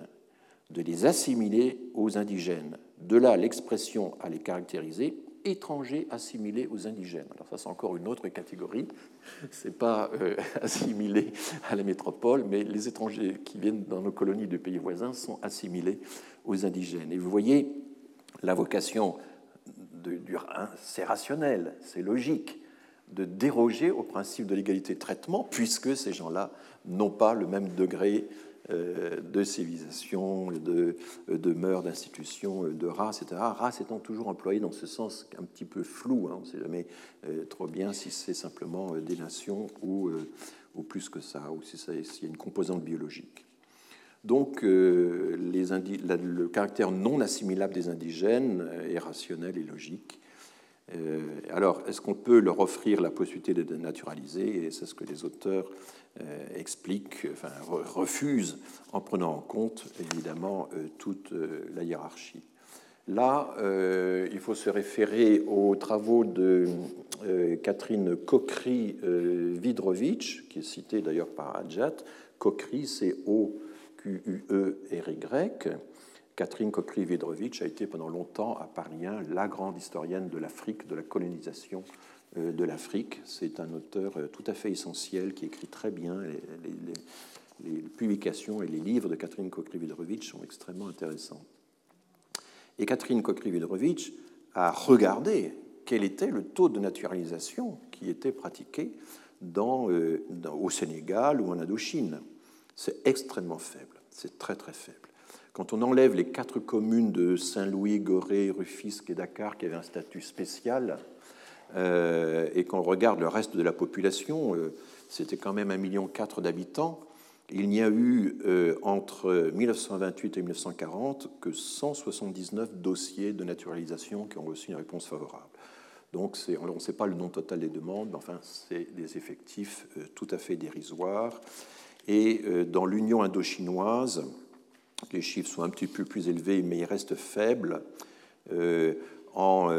de les assimiler aux indigènes. De là l'expression à les caractériser étrangers assimilés aux indigènes. Alors ça c'est encore une autre catégorie, c'est pas euh, assimilés à la métropole, mais les étrangers qui viennent dans nos colonies de pays voisins sont assimilés aux indigènes. Et vous voyez la vocation de, du, c'est rationnel, c'est logique de déroger au principe de l'égalité de traitement, puisque ces gens-là n'ont pas le même degré euh, de civilisation, de, de mœurs, d'institutions, de race, etc. Race étant toujours employée dans ce sens un petit peu flou, hein, on ne sait jamais euh, trop bien si c'est simplement euh, des nations ou, plus que ça, ou s'il y a une composante biologique. Donc, le caractère non assimilable des indigènes est rationnel et logique. Euh, alors, est-ce qu'on peut leur offrir la possibilité de naturaliser Et c'est ce que les auteurs euh, expliquent, enfin, refusent, en prenant en compte évidemment euh, toute la hiérarchie. Là, il faut se référer aux travaux de Catherine Kokri-Vidrovitch, qui est citée d'ailleurs par Adjat. Kokri, c'est O-Q-U-E-R-Y Catherine Kokri-Vedrovitch a été pendant longtemps à Paris la grande historienne de l'Afrique, de la colonisation euh, de l'Afrique. C'est un auteur euh, tout à fait essentiel qui écrit très bien. Les, publications et les livres de Catherine Kokri-Vedrovitch sont extrêmement intéressants. Et Catherine Kokri-Vedrovitch a regardé quel était le taux de naturalisation qui était pratiqué euh, au Sénégal ou en Indochine. C'est extrêmement faible, c'est très très faible. Quand on enlève les quatre communes de Saint-Louis, Gorée, Rufisque et Dakar qui avaient un statut spécial, euh, et qu'on regarde le reste de la population, euh, c'était quand même 1,4 million d'habitants. Il n'y a eu euh, entre 1928 et 1940 que 179 dossiers de naturalisation qui ont reçu une réponse favorable. Donc on ne sait pas le nombre total des demandes, mais enfin c'est des effectifs tout à fait dérisoires. Et dans l'Union indo-chinoise, les chiffres sont un petit peu plus élevés, mais ils restent faibles. Euh, en,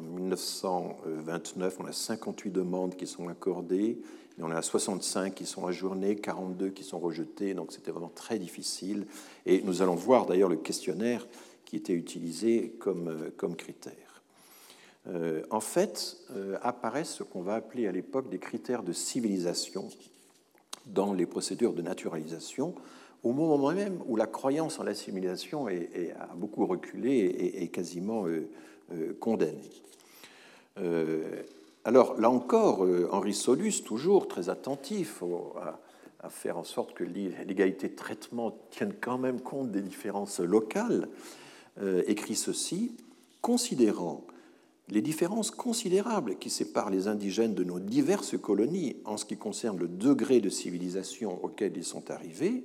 1929, euh, on a 58 demandes qui sont accordées, mais on a 65 qui sont ajournées, 42 qui sont rejetées, donc c'était vraiment très difficile. Et nous allons voir d'ailleurs le questionnaire qui était utilisé comme, euh, comme critère. en fait, apparaissent ce qu'on va appeler à l'époque des critères de civilisation dans les procédures de naturalisation au moment même où la croyance en l'assimilation a beaucoup reculé et est quasiment euh, euh, condamnée. Euh, alors là encore, Henri Solus, toujours très attentif à faire en sorte que l'égalité de traitement tienne quand même compte des différences locales, écrit ceci, considérant les différences considérables qui séparent les indigènes de nos diverses colonies en ce qui concerne le degré de civilisation auquel ils sont arrivés,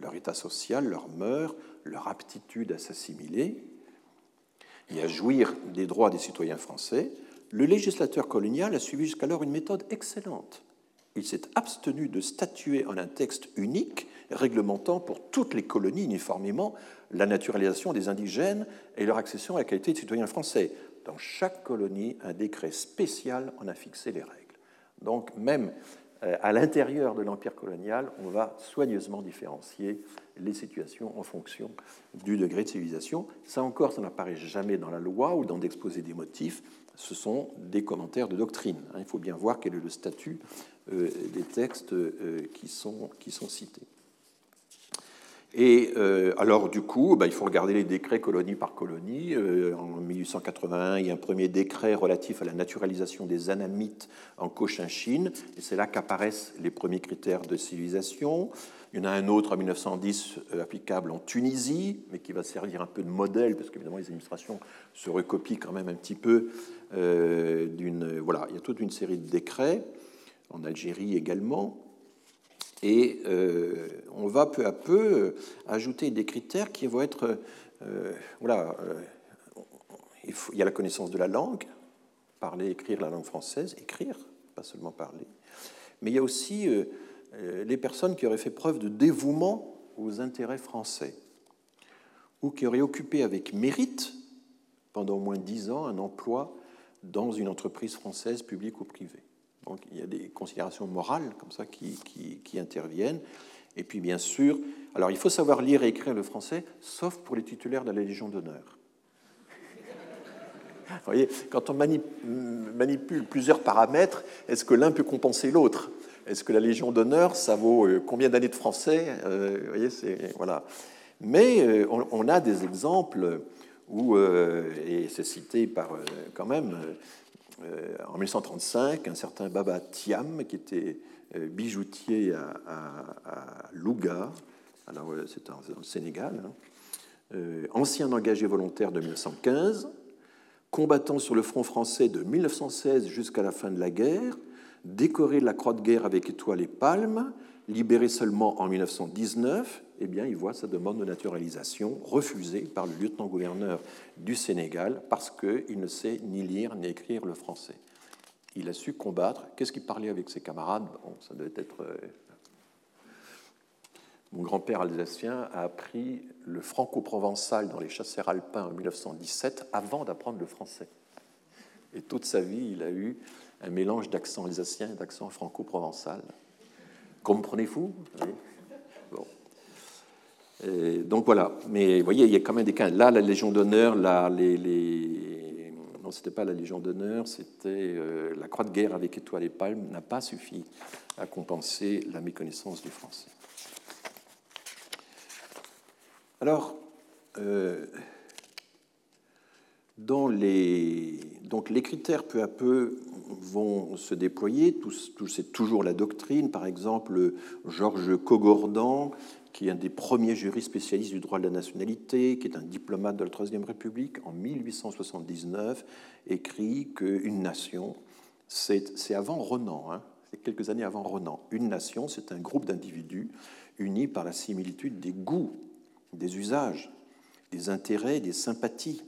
leur état social, leur mœurs, leur aptitude à s'assimiler et à jouir des droits des citoyens français, le législateur colonial a suivi jusqu'alors une méthode excellente. Il s'est abstenu de statuer en un texte unique réglementant pour toutes les colonies uniformément la naturalisation des indigènes et leur accession à la qualité de citoyens français. dans chaque colonie, un décret spécial en a fixé les règles. Donc même à l'intérieur de l'empire colonial, on va soigneusement différencier les situations en fonction du degré de civilisation. Ça encore, ça n'apparaît jamais dans la loi ou dans l'exposé des motifs. Ce sont des commentaires de doctrine. Hein. Il faut bien voir quel est le statut euh, des textes euh, qui sont, qui sont cités. Et euh, alors, du coup, bah, il faut regarder les décrets colonie par colonie. Euh, en 1881, il y a un premier décret relatif à la naturalisation des anamites en Cochinchine, et c'est là qu'apparaissent les premiers critères de civilisation. Il y en a un autre en 1910 euh, applicable en Tunisie, mais qui va servir un peu de modèle, parce qu'évidemment, les administrations se recopient quand même un petit peu. Voilà, il y a toute une série de décrets, en Algérie également. Et euh, on va peu à peu euh, ajouter des critères qui vont être, euh, voilà, il, il, y a la connaissance de la langue, parler, écrire la langue française, écrire, pas seulement parler, mais il y a aussi les personnes qui auraient fait preuve de dévouement aux intérêts français, ou qui auraient occupé avec mérite, pendant au moins dix ans, un emploi dans une entreprise française publique ou privée. Donc il y a des considérations morales comme ça qui, interviennent. Et puis bien sûr, alors il faut savoir lire et écrire le français, sauf pour les titulaires de la Légion d'honneur. Vous voyez, quand on manipule plusieurs paramètres, est-ce que l'un peut compenser l'autre? Est-ce que la Légion d'honneur, ça vaut euh, combien d'années de français? Euh, Vous voyez, c'est voilà. Mais euh, on, a des exemples où, et c'est cité par quand même en 1935, un certain Baba Thiam, qui était euh, bijoutier à, Louga, alors euh, c'est dans le Sénégal, hein, ancien engagé volontaire de 1915, combattant sur le front français de 1916 jusqu'à la fin de la guerre, décoré de la Croix de guerre avec étoile et palme, libéré seulement en 1919, eh bien, il voit sa demande de naturalisation refusée par le lieutenant-gouverneur du Sénégal parce qu'il ne sait ni lire ni écrire le français. Il a su combattre. Qu'est-ce qu'il parlait avec ses camarades? Bon, Ça devait être. Euh, mon grand-père alsacien a appris le franco-provençal dans les chasseurs alpins en 1917 avant d'apprendre le français. Et toute sa vie, il a eu un mélange d'accent alsacien et d'accent franco-provençal. Comprenez-vous bon donc voilà, mais vous voyez, il y a quand même des cas. Là, la Légion d'honneur, là, non, c'était pas la Légion d'honneur, c'était euh, la Croix de guerre avec étoile et palme n'a pas suffi à compenser la méconnaissance du français. Alors, euh, dans les, donc les critères peu à peu vont se déployer. c'est toujours la doctrine. Par exemple, Georges Cogordan qui est un des premiers juristes spécialistes du droit de la nationalité, qui est un diplomate de la Troisième République, en 1879, écrit qu'une nation, c'est avant Renan, hein, c'est quelques années avant Renan, une nation, c'est un groupe d'individus unis par la similitude des goûts, des usages, des intérêts, des sympathies,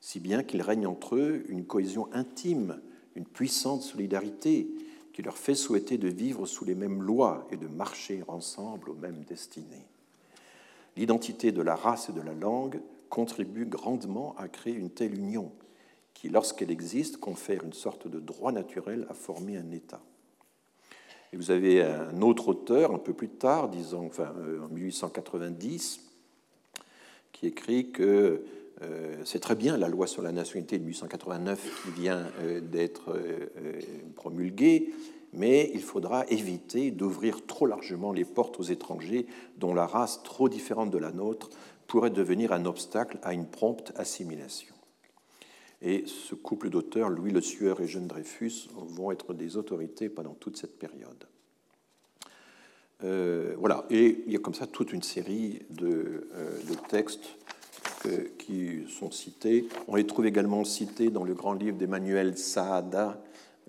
si bien qu'il règne entre eux une cohésion intime, une puissante solidarité, qui leur fait souhaiter de vivre sous les mêmes lois et de marcher ensemble aux mêmes destinées. L'identité de la race et de la langue contribue grandement à créer une telle union qui, lorsqu'elle existe, confère une sorte de droit naturel à former un État. Et vous avez un autre auteur, un peu plus tard, disons euh, en 1890, qui écrit que c'est très bien la loi sur la nationalité de 1889 qui vient euh, d'être euh, promulguée, mais il faudra éviter d'ouvrir trop largement les portes aux étrangers dont la race trop différente de la nôtre pourrait devenir un obstacle à une prompte assimilation. Et ce couple d'auteurs, Louis Le Sueur et Jeanne Dreyfus, vont être des autorités pendant toute cette période. voilà, et il y a comme ça toute une série de textes qui sont cités. On les trouve également cités dans le grand livre d'Emmanuel Saada,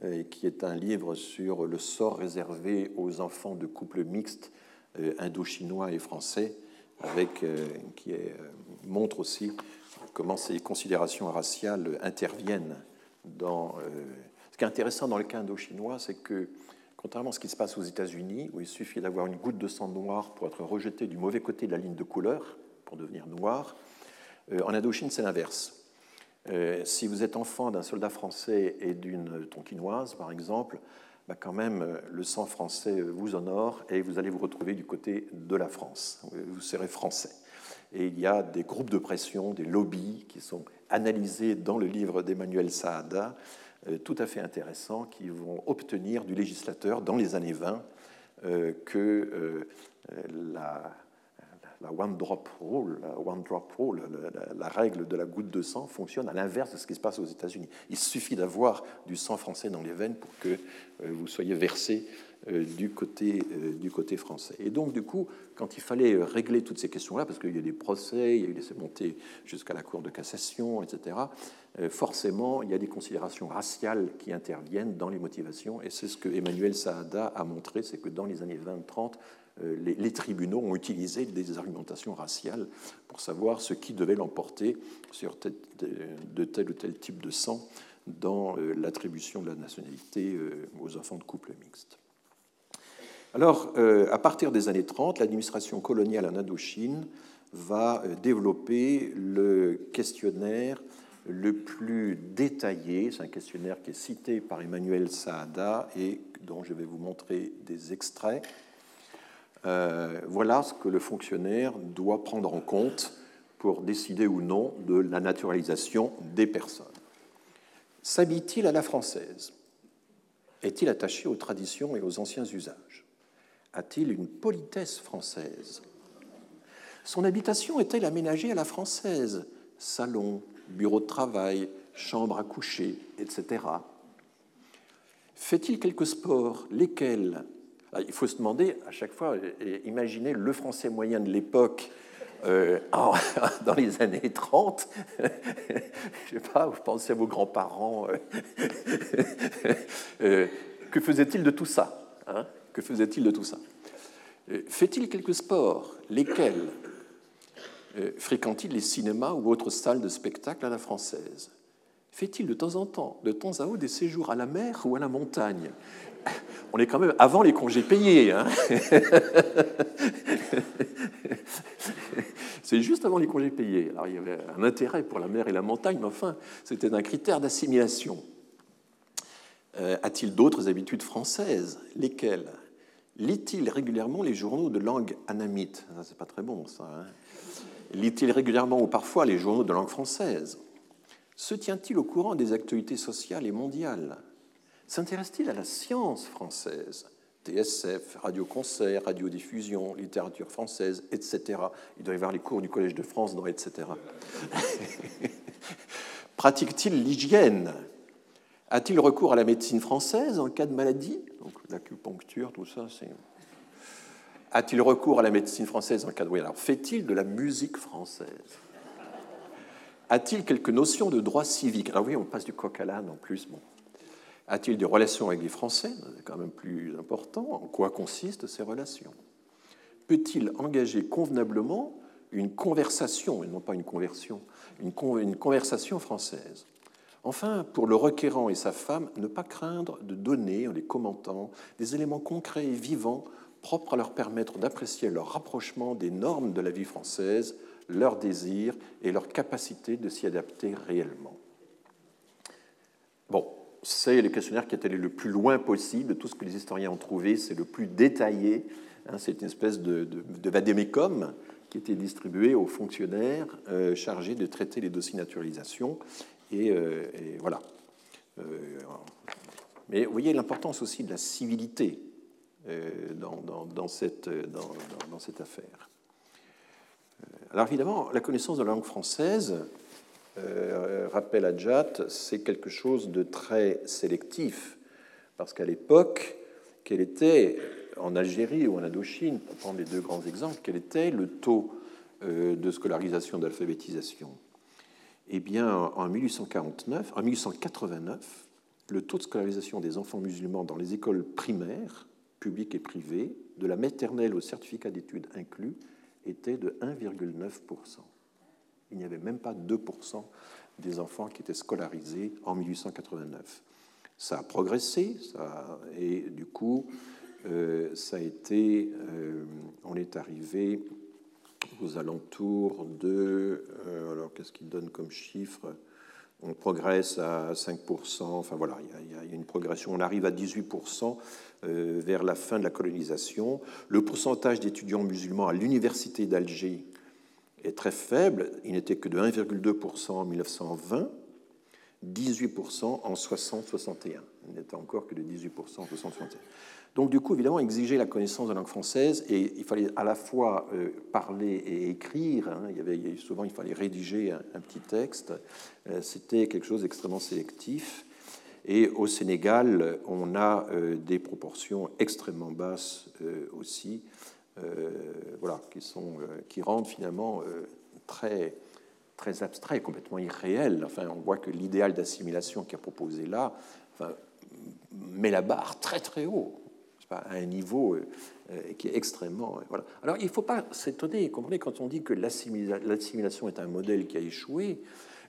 euh, qui est un livre sur le sort réservé aux enfants de couples mixtes euh, indo-chinois et français, avec, euh, qui montre aussi comment ces considérations raciales interviennent. Ce qui est intéressant dans le cas indo-chinois, c'est que Contrairement à ce qui se passe aux États-Unis, où il suffit d'avoir une goutte de sang noir pour être rejeté du mauvais côté de la ligne de couleur, pour devenir noir, en Indochine, c'est l'inverse. Euh, si vous êtes enfant d'un soldat français et d'une tonkinoise, par exemple, bah, quand même, euh, le sang français vous honore et vous allez vous retrouver du côté de la France. Vous serez français. Et il y a des groupes de pression, des lobbies qui sont analysés dans le livre d'Emmanuel Saada, euh, tout à fait intéressants, qui vont obtenir du législateur dans les années 20 que la la one drop rule, la, one drop rule la, règle de la goutte de sang fonctionne à l'inverse de ce qui se passe aux États-Unis. Il suffit d'avoir du sang français dans les veines pour que euh, vous soyez versé euh, du côté, euh, du côté français. Et donc, du coup, quand il fallait régler toutes ces questions-là, parce qu'il y a des procès, il y a eu des montées jusqu'à la Cour de cassation, etc., forcément, il y a des considérations raciales qui interviennent dans les motivations. Et c'est ce que Emmanuel Saada a montré, c'est que dans les années 20-30, euh, les, tribunaux ont utilisé des argumentations raciales pour savoir ce qui devait l'emporter sur de tel ou tel type de sang dans euh, l'attribution de la nationalité euh, aux enfants de couples mixtes. Alors, à partir des années 30, l'administration coloniale en Indochine va développer le questionnaire le plus détaillé. C'est un questionnaire qui est cité par Emmanuel Saada et dont je vais vous montrer des extraits. Euh, voilà ce que le fonctionnaire doit prendre en compte pour décider ou non de la naturalisation des personnes. S'habille-t-il à la française? Est-il attaché aux traditions et aux anciens usages? A-t-il une politesse française? Son habitation est-elle aménagée à la française? Salon, bureau de travail, chambre à coucher, etc. Fait-il quelques sports? Lesquels? Il faut se demander à chaque fois, imaginer le français moyen de l'époque euh, dans les années 30, je sais pas, vous pensez à vos grands-parents, euh, euh, que faisait-il de tout ça hein? Que faisait-il de tout ça? Fait-il quelques sports? Lesquels? Fréquente-t-il les cinémas ou autres salles de spectacle à la française? Fait-il de temps en temps, de temps à autre, des séjours à la mer ou à la montagne? On est quand même avant les congés payés. Hein. C'est juste avant les congés payés. Alors il y avait un intérêt pour la mer et la montagne, mais enfin, c'était un critère d'assimilation. Euh, a-t-il d'autres habitudes françaises? Lesquelles? Lit-il régulièrement les journaux de langue anamite? C'est pas très bon, ça. Hein. Lit-il régulièrement ou parfois les journaux de langue française? Se tient-il au courant des actualités sociales et mondiales? S'intéresse-t-il à la science française? TSF, radio-concert, radiodiffusion, littérature française, etc. Il doit y avoir les cours du Collège de France dans etc. Pratique-t-il l'hygiène? A-t-il recours à la médecine française en cas de maladie? Donc l'acupuncture, tout ça, c'est. A-t-il recours à la médecine française en cas de. Oui, alors fait-il de la musique française? A-t-il quelques notions de droit civique? Alors oui, on passe du coq à l'âne en plus. Bon. A-t-il des relations avec les Français? C'est quand même plus important. En quoi consistent ces relations? Peut-il engager convenablement une conversation, et non pas une conversion, une, conversation française? Enfin, pour le requérant et sa femme, ne pas craindre de donner, en les commentant, des éléments concrets et vivants propres à leur permettre d'apprécier leur rapprochement des normes de la vie française, leurs désirs et leur capacité de s'y adapter réellement. C'est le questionnaire qui est allé le plus loin possible. Tout ce que les historiens ont trouvé, c'est le plus détaillé. Hein, c'est une espèce de, de, qui était distribué aux fonctionnaires euh, chargés de traiter les dossiers naturalisation. Et, euh, voilà. Euh, mais vous voyez l'importance aussi de la civilité dans, cette, dans, cette, affaire. Alors évidemment, la connaissance de la langue française, rappel à Jat, c'est quelque chose de très sélectif, parce qu'à l'époque, quel était, en Algérie ou en Indochine, pour prendre les deux grands exemples, quel était le taux euh, de scolarisation, d'alphabétisation? Eh bien, en 1849, en 1889, le taux de scolarisation des enfants musulmans dans les écoles primaires, publiques et privées, de la maternelle au certificat d'études inclus, était de 1,9 il n'y avait même pas 2% des enfants qui étaient scolarisés en 1889. Ça a progressé, et du coup, euh, ça a été, euh, on est arrivé aux alentours de, euh, alors qu'est-ce qu'il donne comme chiffre? On progresse à 5%, enfin voilà, il y, a, une progression, on arrive à 18% vers la fin de la colonisation. Le pourcentage d'étudiants musulmans à l'université d'Alger est très faible, il n'était que de 1,2% en 1920, 18% en 60-61. Il n'était encore que de 18% en 60-61. Donc, du coup, évidemment, exiger la connaissance de la langue française, et il fallait à la fois euh, parler et écrire. Hein. il y avait, souvent, il fallait rédiger un, petit texte. Euh, c'était quelque chose d'extrêmement sélectif. Et au Sénégal, on a euh, des proportions extrêmement basses aussi, voilà, qui, sont, qui rendent finalement très très abstrait, complètement irréel. Enfin, on voit que l'idéal d'assimilation qui est proposé là enfin, met la barre très très haut, à un niveau euh, euh, qui est extrêmement. Euh, voilà. Alors il ne faut pas s'étonner, comprenez, quand on dit que l'assimilation est un modèle qui a échoué,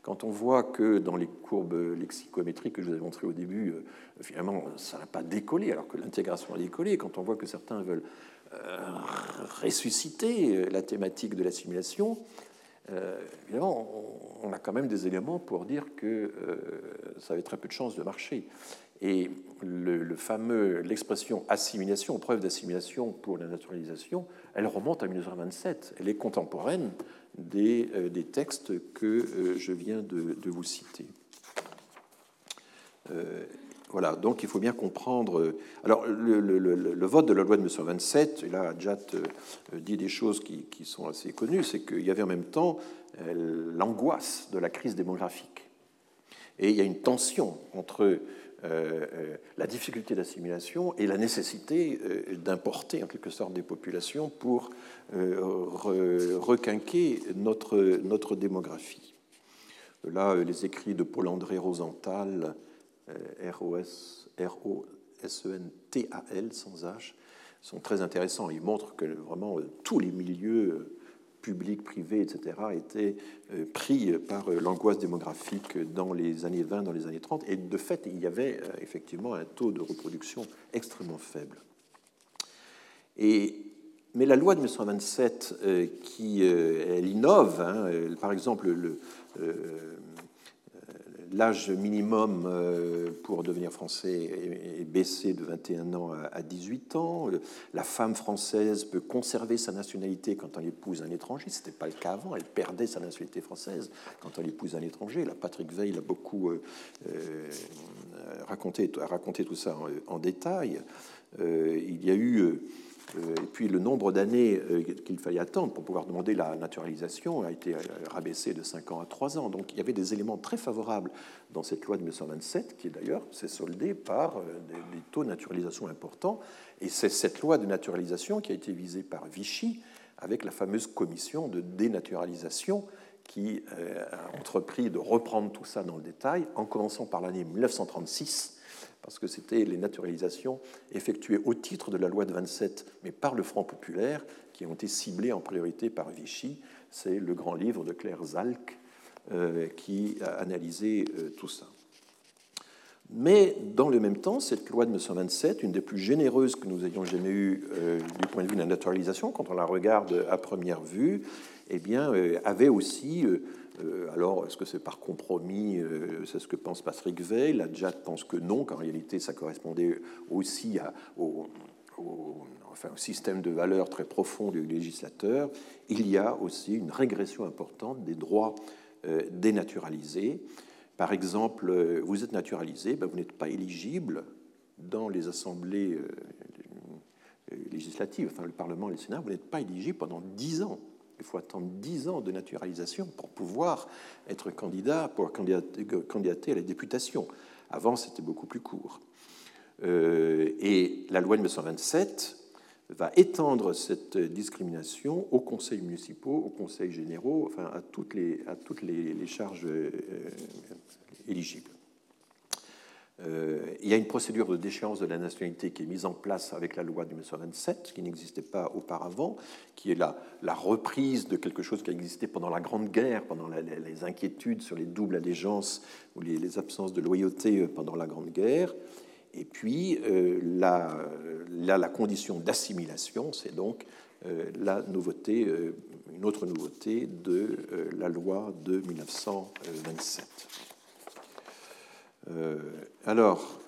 quand on voit que dans les courbes lexicométriques que je vous ai montrées au début, finalement, ça n'a pas décollé, alors que l'intégration a décollé, quand on voit que certains veulent ressusciter la thématique de l'assimilation, euh, évidemment, on, a quand même des éléments pour dire que euh, ça avait très peu de chances de marcher. Et le, fameux, l'expression assimilation, preuve d'assimilation pour la naturalisation, elle remonte à 1927. Elle est contemporaine des, euh, textes que je viens de vous citer. Voilà, donc il faut bien comprendre. Euh, alors, le, vote de la loi de 1927, et là, Adjat euh, dit des choses qui, sont assez connues, c'est qu'il y avait en même temps euh, l'angoisse de la crise démographique. Et il y a une tension entre la difficulté d'assimilation et la nécessité d'importer en quelque sorte des populations pour requinquer notre, notre démographie. Là, les écrits de Paul-André Rosenthal euh, R-O-S-E-N-T-A-L, sans H, sont très intéressants. Ils montrent que vraiment euh, tous les milieux euh, publics, privés, etc., étaient pris par l'angoisse démographique dans les années 20, dans les années 30. Et de fait, il y avait effectivement un taux de reproduction extrêmement faible. Et, mais la loi de 1927, qui elle innove, hein, par exemple, le, l'âge minimum euh, pour devenir français est baissé de 21 ans à 18 ans. La femme française peut conserver sa nationalité quand elle épouse un étranger. Ce n'était pas le cas avant. Elle perdait sa nationalité française quand elle épouse un étranger. La Patrick Veil a beaucoup euh, euh, raconté, tout ça en, détail. il y a eu et puis le nombre d'années euh, qu'il fallait attendre pour pouvoir demander la naturalisation a été euh, rabaissé de 5 ans à 3 ans. Donc il y avait des éléments très favorables dans cette loi de 1927, qui d'ailleurs s'est soldée par des, taux de naturalisation importants. Et c'est cette loi de naturalisation qui a été visée par Vichy avec la fameuse commission de dénaturalisation qui a entrepris de reprendre tout ça dans le détail, en commençant par l'année 1936 parce que c'était les naturalisations effectuées au titre de la loi de 27, mais par le Front populaire, qui ont été ciblées en priorité par Vichy. C'est le grand livre de Claire Zalk euh, qui a analysé euh, tout ça. Mais dans le même temps, cette loi de 1927, une des plus généreuses que nous ayons jamais eues euh, du point de vue de la naturalisation, quand on la regarde à première vue, eh bien, avait aussi alors, est-ce que c'est par compromis euh, C'est ce que pense Patrick Veil? La JAT pense que non, qu'en réalité, ça correspondait aussi au, système de valeurs très profond du législateur. Il y a aussi une régression importante des droits euh, dénaturalisés. Par exemple, vous êtes naturalisé, ben, vous n'êtes pas éligible dans les assemblées législatives, enfin le Parlement et le Sénat, vous n'êtes pas éligible pendant dix ans il faut attendre 10 ans de naturalisation pour pouvoir être candidat, pour candidater à la députation. Avant, c'était beaucoup plus court. Euh, et la loi de 1927 va étendre cette discrimination aux conseils municipaux, aux conseils généraux, enfin à toutes les, à toutes les, charges euh, éligibles. Euh, il y a une procédure de déchéance de la nationalité qui est mise en place avec la loi de 1927, qui n'existait pas auparavant, qui est la, reprise de quelque chose qui a existé pendant la Grande Guerre, pendant les inquiétudes sur les doubles allégeances ou les, absences de loyauté euh, pendant la Grande Guerre. Et puis, euh, la, condition d'assimilation, c'est donc la nouveauté, une autre nouveauté de la loi de 1927. Alors,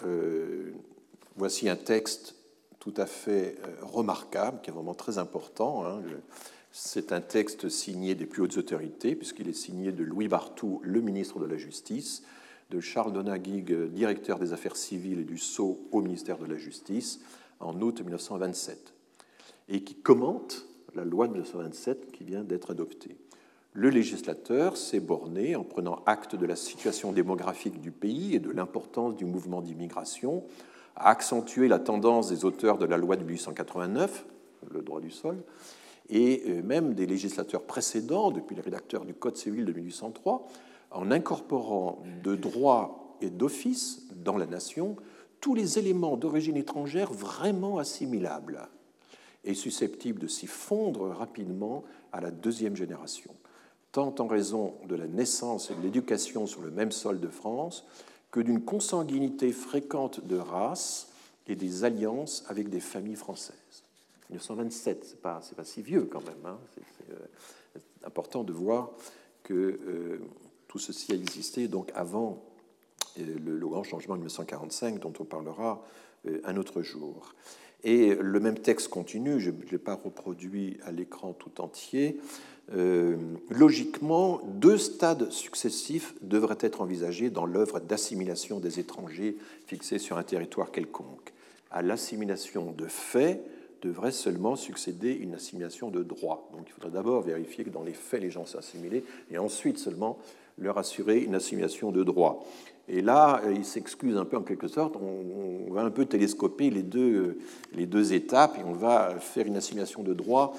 voici un texte tout à fait remarquable, qui est vraiment très important. Hein. C'est un texte signé des plus hautes autorités, puisqu'il est signé de Louis Barthou, le ministre de la Justice, de Charles Donagig, directeur des Affaires civiles et du Sceau au ministère de la Justice, en août 1927, et qui commente la loi de 1927 qui vient d'être adoptée. Le législateur s'est borné, en prenant acte de la situation démographique du pays et de l'importance du mouvement d'immigration, à accentuer la tendance des auteurs de la loi de 1889, le droit du sol, et euh, même des législateurs précédents, depuis les rédacteurs du Code civil de 1803, en incorporant de droit et d'office dans la nation tous les éléments d'origine étrangère vraiment assimilables et susceptibles de s'y fondre rapidement à la deuxième génération, tant en raison de la naissance et de l'éducation sur le même sol de France que d'une consanguinité fréquente de races et des alliances avec des familles françaises. 1927, ce n'est pas, pas, si vieux quand même. Hein. C'est euh, important de voir que euh, tout ceci a existé donc avant euh, le, grand changement de 1945 dont on parlera un autre jour. Et le même texte continue, je ne l'ai pas reproduit à l'écran tout entier. Logiquement, deux stades successifs devraient être envisagés dans l'œuvre d'assimilation des étrangers fixés sur un territoire quelconque. À l'assimilation de fait, devrait seulement succéder une assimilation de droit. Donc il faudrait d'abord vérifier que dans les faits, les gens assimilés, et ensuite seulement leur assurer une assimilation de droit. Et là, euh, il s'excuse un peu en quelque sorte, on, va un peu télescoper les deux, euh, les deux étapes, et on va faire une assimilation de droit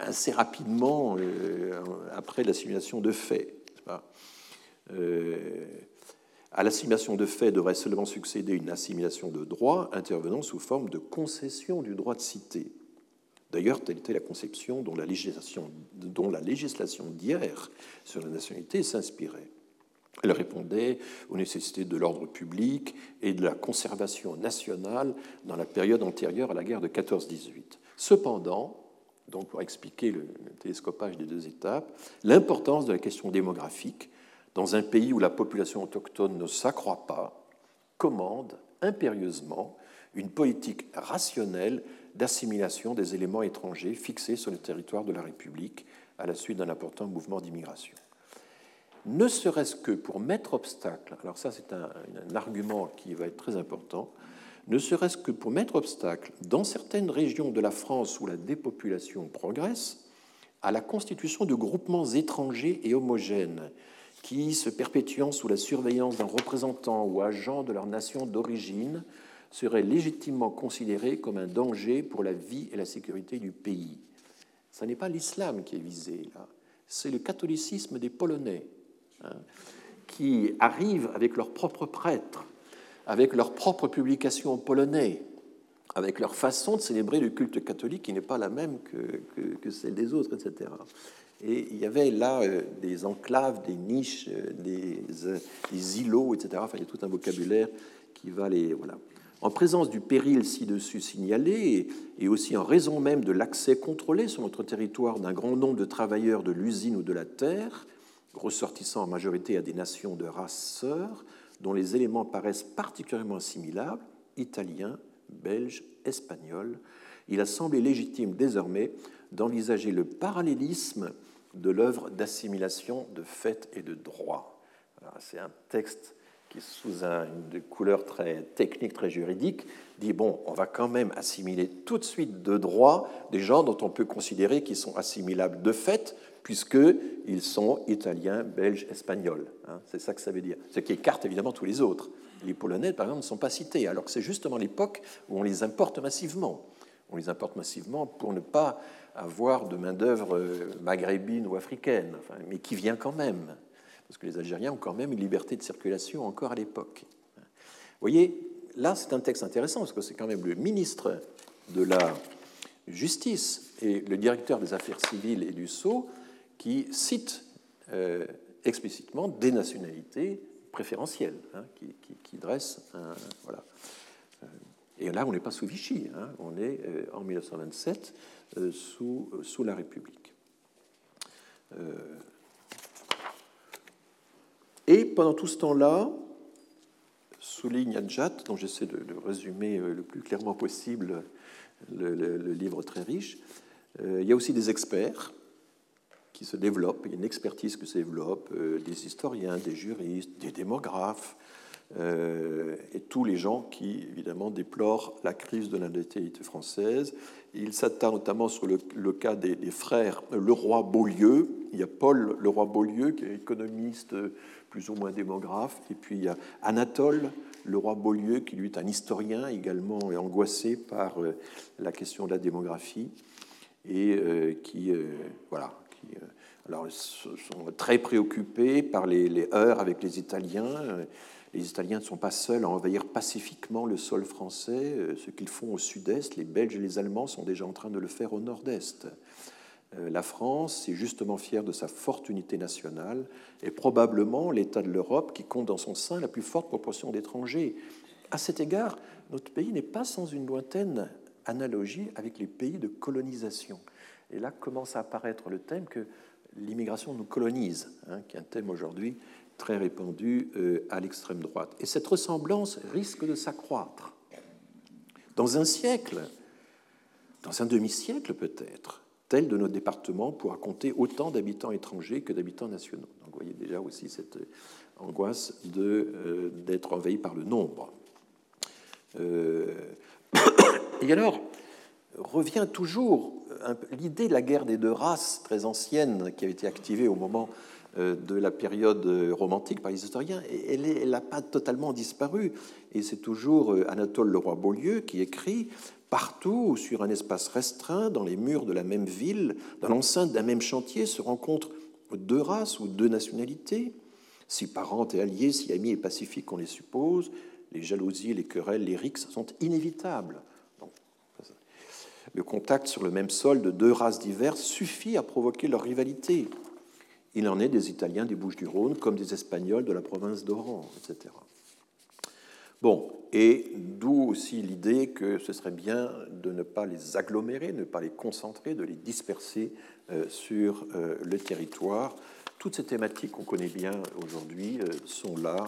assez rapidement euh, après l'assimilation de fait. À l'assimilation de fait devrait seulement succéder une assimilation de droit intervenant sous forme de concession du droit de cité. D'ailleurs, telle était la conception dont la législation, dont la législation d'hier sur la nationalité s'inspirait. Elle répondait aux nécessités de l'ordre public et de la conservation nationale dans la période antérieure à la guerre de 14-18. Cependant, donc pour expliquer le télescopage des deux étapes, l'importance de la question démographique dans un pays où la population autochtone ne s'accroît pas, commande impérieusement une politique rationnelle d'assimilation des éléments étrangers fixés sur le territoire de la République à la suite d'un important mouvement d'immigration. Ne serait-ce que pour mettre obstacle, alors ça c'est un, argument qui va être très important, ne serait-ce que pour mettre obstacle dans certaines régions de la France où la dépopulation progresse, à la constitution de groupements étrangers et homogènes qui, se perpétuant sous la surveillance d'un représentant ou agent de leur nation d'origine, seraient légitimement considérés comme un danger pour la vie et la sécurité du pays. Ce n'est pas l'islam qui est visé là, c'est le catholicisme des Polonais, hein, qui arrivent avec leurs propres prêtres, avec leurs propres publications en polonais, avec leur façon de célébrer le culte catholique qui n'est pas la même que, celle des autres, etc. Et il y avait là euh, des enclaves, des niches, euh, euh, des, îlots, etc. Enfin, il y a tout un vocabulaire qui va les. Voilà. En présence du péril ci-dessus signalé, et aussi en raison même de l'accès contrôlé sur notre territoire d'un grand nombre de travailleurs de l'usine ou de la terre, ressortissant en majorité à des nations de race sœurs, dont les éléments paraissent particulièrement assimilables, italiens, belges, espagnols, il a semblé légitime désormais d'envisager le parallélisme de l'œuvre d'assimilation de fait et de droit. C'est un texte sous une couleur très technique, très juridique, dit bon, on va quand même assimiler tout de suite de droit des gens dont on peut considérer qu'ils sont assimilables de fait, puisqu'ils sont italiens, belges, espagnols. Hein. c'est ça que ça veut dire. Ce qui écarte évidemment tous les autres. Les Polonais, par exemple, ne sont pas cités, alors que c'est justement l'époque où on les importe massivement. On les importe massivement pour ne pas avoir de main-d'œuvre euh, maghrébine ou africaine, mais qui vient quand même, parce que les Algériens ont quand même une liberté de circulation encore à l'époque. Vous voyez, là, c'est un texte intéressant, parce que c'est quand même le ministre de la Justice et le directeur des Affaires civiles et du Sceau qui citent euh, explicitement des nationalités préférentielles, hein, qui, dressent. Euh, et là, on n'est pas sous Vichy, hein, on est en 1927 euh, sous, euh, sous la République. Euh, et pendant tout ce temps-là, souligne Adjat, dont j'essaie de, résumer le plus clairement possible le, livre très riche. il y a aussi des experts qui se développent, il y a une expertise qui se développe, des historiens, des juristes, des démographes, euh, et tous les gens qui, évidemment, déplorent la crise de natalité française. Il s'attarde notamment sur le, cas des, frères Leroy-Beaulieu. Il y a Paul Leroy-Beaulieu, qui est économiste, plus ou moins démographe, et puis il y a Anatole Leroy-Beaulieu, qui lui est un historien également et angoissé par euh, la question de la démographie, et euh, qui, voilà, qui, alors, sont très préoccupés par les, les heurts avec les Italiens les Italiens ne sont pas seuls à envahir pacifiquement le sol français. Euh, ce qu'ils font au sud-est, les Belges et les Allemands sont déjà en train de le faire au nord-est. Euh, la France est justement fière de sa forte unité nationale et probablement l'État de l'Europe qui compte dans son sein la plus forte proportion d'étrangers. À cet égard, notre pays n'est pas sans une lointaine analogie avec les pays de colonisation. Et là commence à apparaître le thème que l'immigration nous colonise, hein, qui est un thème aujourd'hui très répandu euh, à l'extrême droite. Et cette ressemblance risque de s'accroître. Dans un siècle, dans un demi-siècle peut-être, tel de notre département pourra compter autant d'habitants étrangers que d'habitants nationaux. Donc vous voyez déjà aussi cette angoisse euh, d'être envahi par le nombre. Euh, et alors, revient toujours l'idée de la guerre des deux races, très ancienne, qui a été activée au moment euh, de la période romantique par les historiens, elle n'a pas totalement disparu. Et c'est toujours euh, Anatole Leroy-Beaulieu qui écrit Partout, sur un espace restreint, dans les murs de la même ville, dans l'enceinte d'un même chantier, se rencontrent deux races ou deux nationalités, si parentes et alliées, si amis et pacifiques qu'on les suppose. Les jalousies, les querelles, les rixes sont inévitables. le contact sur le même sol de deux races diverses suffit à provoquer leur rivalité. Il en est des Italiens des Bouches-du-Rhône comme des Espagnols de la province d'Oran, etc. Bon, et d'où aussi l'idée que ce serait bien de ne pas les agglomérer, de ne pas les concentrer, de les disperser euh, sur euh, le territoire. Toutes ces thématiques qu'on connaît bien aujourd'hui euh, sont là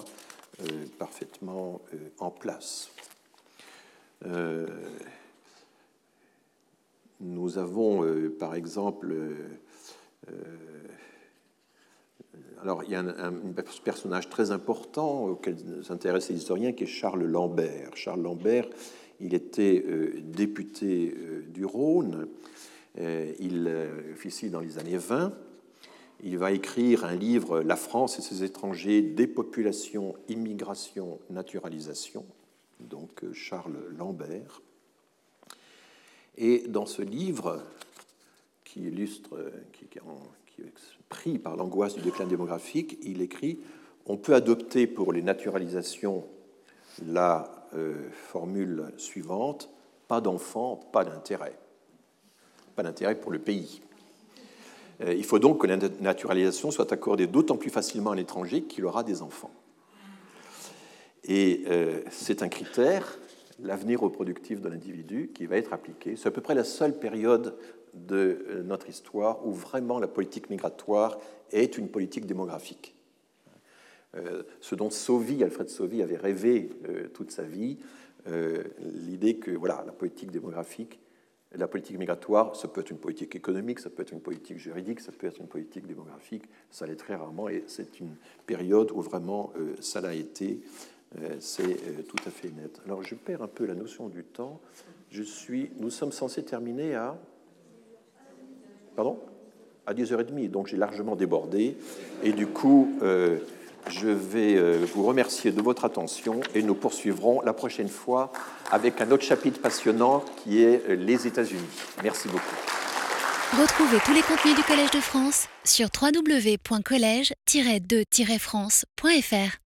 parfaitement en place. nous avons, par exemple, alors, il y a un, personnage très important auquel s'intéressent les historiens qui est Charles Lambert. Charles Lambert, il était euh, député euh, du Rhône. Euh, il officie dans les années 20. Il va écrire un livre, La France et ses étrangers, dépopulation, immigration, naturalisation. Donc, Charles Lambert. Et dans ce livre, qui illustre, qui, pris par l'angoisse du déclin démographique, il écrit On peut adopter pour les naturalisations la euh, formule suivante pas d'enfants, pas d'intérêt. Pas d'intérêt pour le pays. Euh, il faut donc que la naturalisation soit accordée d'autant plus facilement à l'étranger qu'il aura des enfants. Et euh, c'est un critère, l'avenir reproductif de l'individu, qui va être appliqué. C'est à peu près la seule période de euh, notre histoire où vraiment la politique migratoire est une politique démographique. Euh, ce dont Sauvy, Alfred Sauvy avait rêvé euh, toute sa vie, l'idée que voilà, la politique démographique, la politique migratoire, ça peut être une politique économique, ça peut être une politique juridique, ça peut être une politique démographique, ça l'est très rarement, et c'est une période où vraiment ça l'a été, c'est tout à fait net. Alors je perds un peu la notion du temps. Je suis, nous sommes censés terminer à Pardon À 10h30, donc j'ai largement débordé. Et du coup, euh, je vais euh, vous remercier de votre attention et nous poursuivrons la prochaine fois avec un autre chapitre passionnant qui est euh, les États-Unis. Merci beaucoup. Retrouvez tous les contenus du Collège de France sur www.colège-2-france.fr.